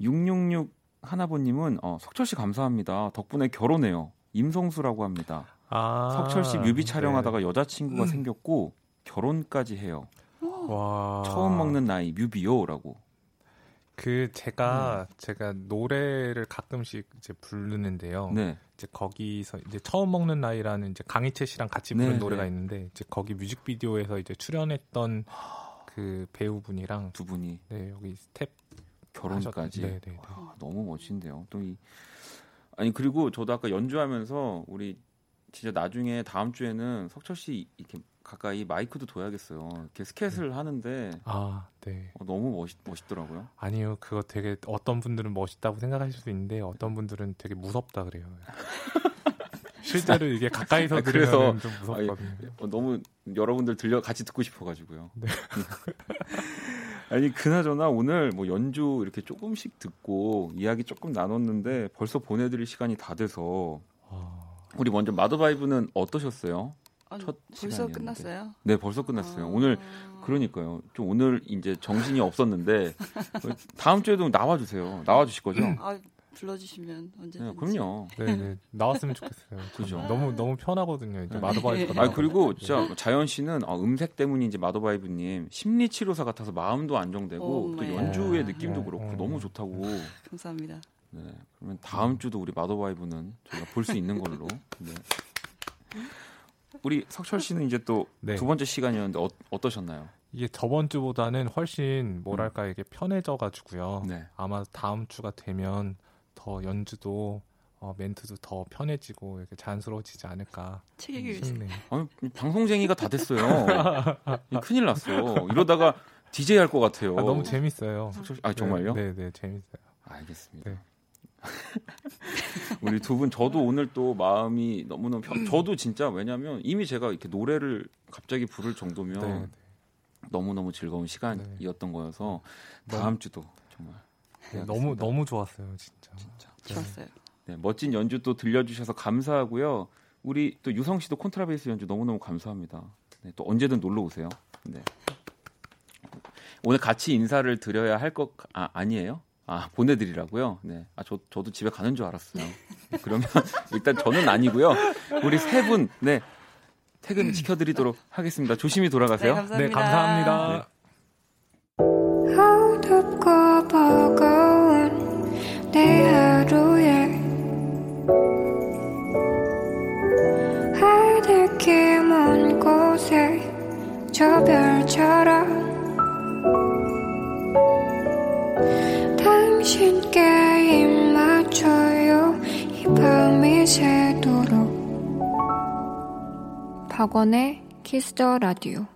666 하나보님은 어, 석철 씨 감사합니다. 덕분에 결혼해요. 임성수라고 합니다. 아, 석철 씨 뮤비 촬영하다가 네. 여자친구가 음. 생겼고 결혼까지 해요. 와. 처음 먹는 나이 뮤비요라고. 그 제가 음. 제가 노래를 가끔씩 이제 부르는데요. 네. 이제 거기서 이제 처음 먹는 나이라는 이제 강이채 씨랑 같이 부른 네, 노래가 네. 있는데 이제 거기 뮤직비디오에서 이제 출연했던 그 배우분이랑 두 분이 네 여기 스텝 결혼까지 네, 네, 네. 와, 너무 멋진데요. 또 이 아니 그리고 저도 아까 연주하면서 우리 진짜 나중에 다음 주에는 석철 씨 이렇게 가까이 마이크도 둬야겠어요. 이렇게 스캣을 네. 하는데 아, 네. 어, 너무 멋있, 멋있더라고요. 아니요, 그거 되게 어떤 분들은 멋있다고 생각하실 수 있는데 어떤 분들은 되게 무섭다 그래요. 실제로 이게 가까이서 들으면 좀 무섭거든요. 아니, 어, 너무 여러분들 들려 같이 듣고 싶어가지고요. 네. 아니 그나저나 오늘 뭐 연주 이렇게 조금씩 듣고 이야기 조금 나눴는데 벌써 보내드릴 시간이 다 돼서 아... 우리 먼저 마더바이브는 어떠셨어요? 아, 첫 벌써 끝났어요? 네, 벌써 끝났어요. 아... 오늘 그러니까요. 좀 오늘 이제 정신이 없었는데 다음 주에도 나와 주세요. 나와 주실 거죠? 아, 불러주시면 언제든지. 네, 그럼요. 네, 네. 나왔으면 좋겠어요. 그죠. 너무 너무 편하거든요. 이제 마더바이브. 네. 아 그리고 진짜 자연 씨는 아, 음색 때문인지 마더바이브님 심리 치료사 같아서 마음도 안정되고 오, 또 연주의 느낌도 그렇고 오. 너무 좋다고. 감사합니다. 네, 그러면 다음 주도 우리 마더바이브는 저희가 볼 수 있는 걸로. 네. 우리 석철 씨는 이제 또두 네. 번째 시간이었는데 어, 떠셨나요 이게 저번 주보다는 훨씬 뭐랄까 이게 편해져 가지고요. 네. 아마 다음 주가 되면 더 연주도 어, 멘트도 더 편해지고 이렇게 자연스러워지지 않을까 싶네요. 아니, 방송쟁이가 다 됐어요. 큰일 났어. 이러다가 DJ 할 것 같아요. 아, 너무 재밌어요. 아 정말요? 네, 네, 네 재밌어요. 알겠습니다. 네. 우리 두 분 저도 오늘 또 마음이 너무너무 편, 저도 진짜 왜냐면 이미 제가 이렇게 노래를 갑자기 부를 정도면 네, 네. 너무너무 즐거운 시간이었던 거여서 다음 주도 정말 네, 너무 너무 좋았어요, 진짜. 진짜. 네. 좋았어요. 네, 멋진 연주 또 들려주셔서 감사하고요. 우리 또 유성 씨도 콘트라베이스 연주 너무너무 감사합니다. 네, 또 언제든 놀러 오세요. 네. 오늘 같이 인사를 드려야 할 것 아, 아니에요? 아 보내드리라고요. 네. 아저 저도 집에 가는 줄 알았어요. 그러면 일단 저는 아니고요. 우리 세 분, 네 퇴근 시켜드리도록 하겠습니다. 조심히 돌아가세요. 네, 감사합니다. 네, 감사합니다. 내 박원의 Kiss the Radio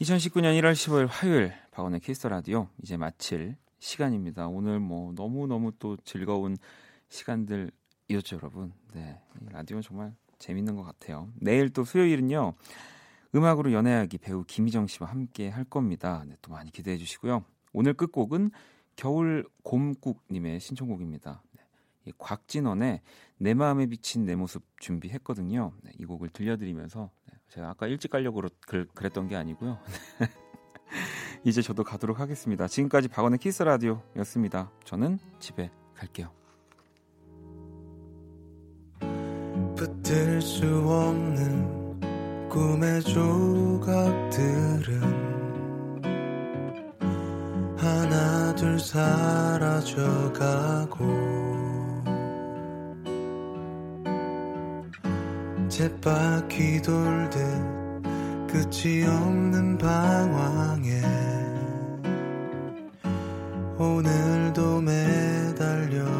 2019년 1월 15일 화요일 박원의 Kiss the Radio 이제 마칠 시간입니다. 오늘 뭐 너무너무 또 즐거운 시간들이었죠, 여러분. 네. 라디오 정말 재밌는 것 같아요. 내일 또 수요일은요. 음악으로 연애하기 배우 김희정 씨와 함께 할 겁니다. 네, 또 많이 기대해 주시고요. 오늘 끝곡은 겨울 곰국 님의 신청곡입니다. 네, 곽진원의 내 마음에 비친 내 모습 준비했거든요. 네, 이 곡을 들려드리면서 네, 제가 아까 일찍 가려고 그랬던 게 아니고요. 이제 저도 가도록 하겠습니다. 지금까지 박원의 키스 라디오였습니다. 저는 집에 갈게요. 붙들 수 없는 꿈의 조각들은 하나 둘 사라져가고 쳇바퀴 돌듯 끝이 없는 방황에 오늘도 매달려가네